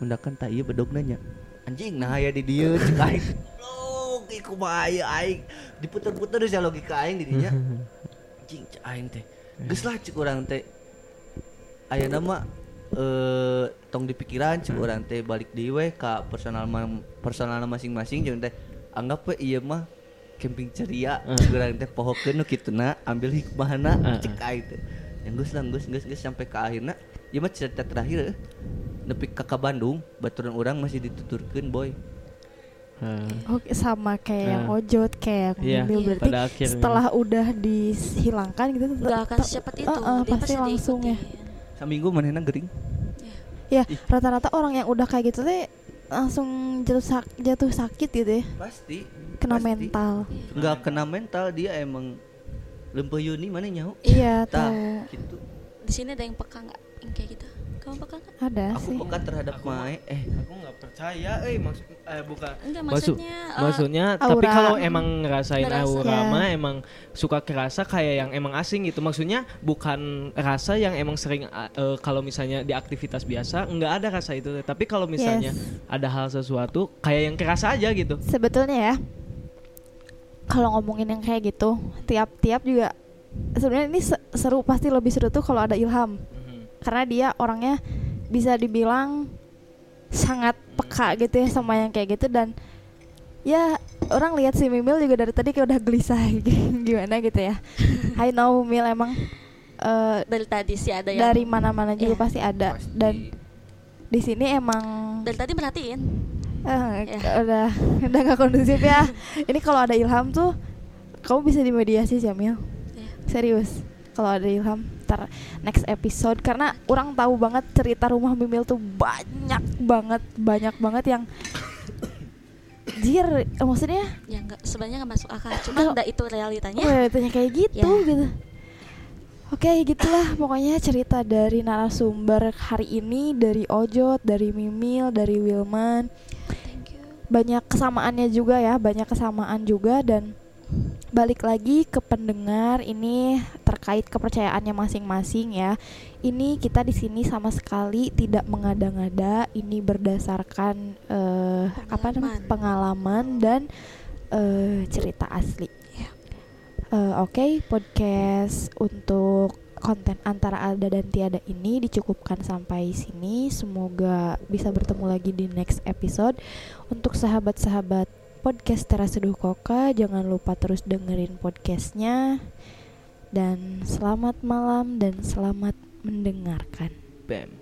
mendakan tak iya bedog nanya. Anjing nah ya di dia cek aing. Mah aya aing. Diputer-puter ya logika aing di dinya. Anjing cek aing teh. Geus lah cek urang teh. Aya nama eh tong di pikiran cek urang teh balik dewe ka personal ma- personal masing-masing jeung teh anggap we ieu mah camping ceria Eh. cek urang teh pohokeun nu kituna ambil hikmahna Eh, cek aing teh yang geus lah geus geus geus sampai ke akhirna ieu mah cerita terakhir nepi ka ka Bandung baturan orang masih dituturkeun boy Eh, Oke sama kayak yang Ah. ojot kayak yang Iya, mobil berarti pada akhirnya. setelah udah dihilangkan gitu tetep- Gak akan secepat itu. Eh, eh, dia pasti langsung ya. saminggu manehna gering Ya rata-rata orang yang udah kayak gitu teh langsung jatuh sak jatuh sakit gitu ya pasti kena pasti. mental. nggak kena mental dia emang lempeh yuni mana nyaho Iya tahu. gitu di sini ada yang peka nggak yang kayak gitu kamu peka nggak Ada Aku sih. peka terhadap Aku Mae. Eh, aku nggak percaya eh maksud eh bukan enggak Maksud- maksudnya eh, maksudnya tapi aura. kalau emang ngerasain Ngerasa. aura Ya. mah emang suka kerasa kayak yang emang asing gitu maksudnya bukan rasa yang emang sering eh, kalau misalnya di aktivitas biasa nggak ada rasa itu tapi kalau misalnya ada hal sesuatu kayak yang kerasa aja gitu Sebetulnya ya, kalau ngomongin yang kayak gitu, tiap-tiap juga sebenarnya ini se- seru pasti lebih seru tuh kalau ada Ilham. Karena dia orangnya bisa dibilang sangat peka gitu ya sama yang kayak gitu dan ya orang lihat si Mimil juga dari tadi kayak udah gelisah gimana gitu ya. I know Mil emang eh, dari tadi sih ada yang dari mana-mana juga Iya. pasti ada pasti. dan di sini emang dari tadi merhatiin Eh, Ya. udah udah gak kondusif ya. Ini kalau ada Ilham tuh kamu bisa dimediasi Jamil. Ya. Serius. Kalau ada Ilham, ntar next episode karena orang tahu banget cerita rumah Mimil tuh banyak banget, banyak banget yang Jir, maksudnya ya nggak sebenarnya nggak masuk akal cuma nggak itu realitanya oh, tanya kayak gitu Ya. gitu. Oke, gitulah. Pokoknya cerita dari narasumber hari ini dari Ojot, dari Mimil, dari Wilman. thank you banyak kesamaannya juga ya banyak kesamaan juga. Dan balik lagi ke pendengar ini terkait kepercayaannya masing-masing ya. Ini kita di sini sama sekali tidak mengada-ngada. Ini berdasarkan eh, apa namanya? Pengalaman. dan eh, cerita asli Eh, Oke, podcast untuk konten antara Alda dan Tiada ini dicukupkan sampai sini. Semoga bisa bertemu lagi di next episode. Untuk sahabat-sahabat podcast Teras Seduh Koka, jangan lupa terus dengerin podcastnya. Dan selamat malam dan selamat mendengarkan. bam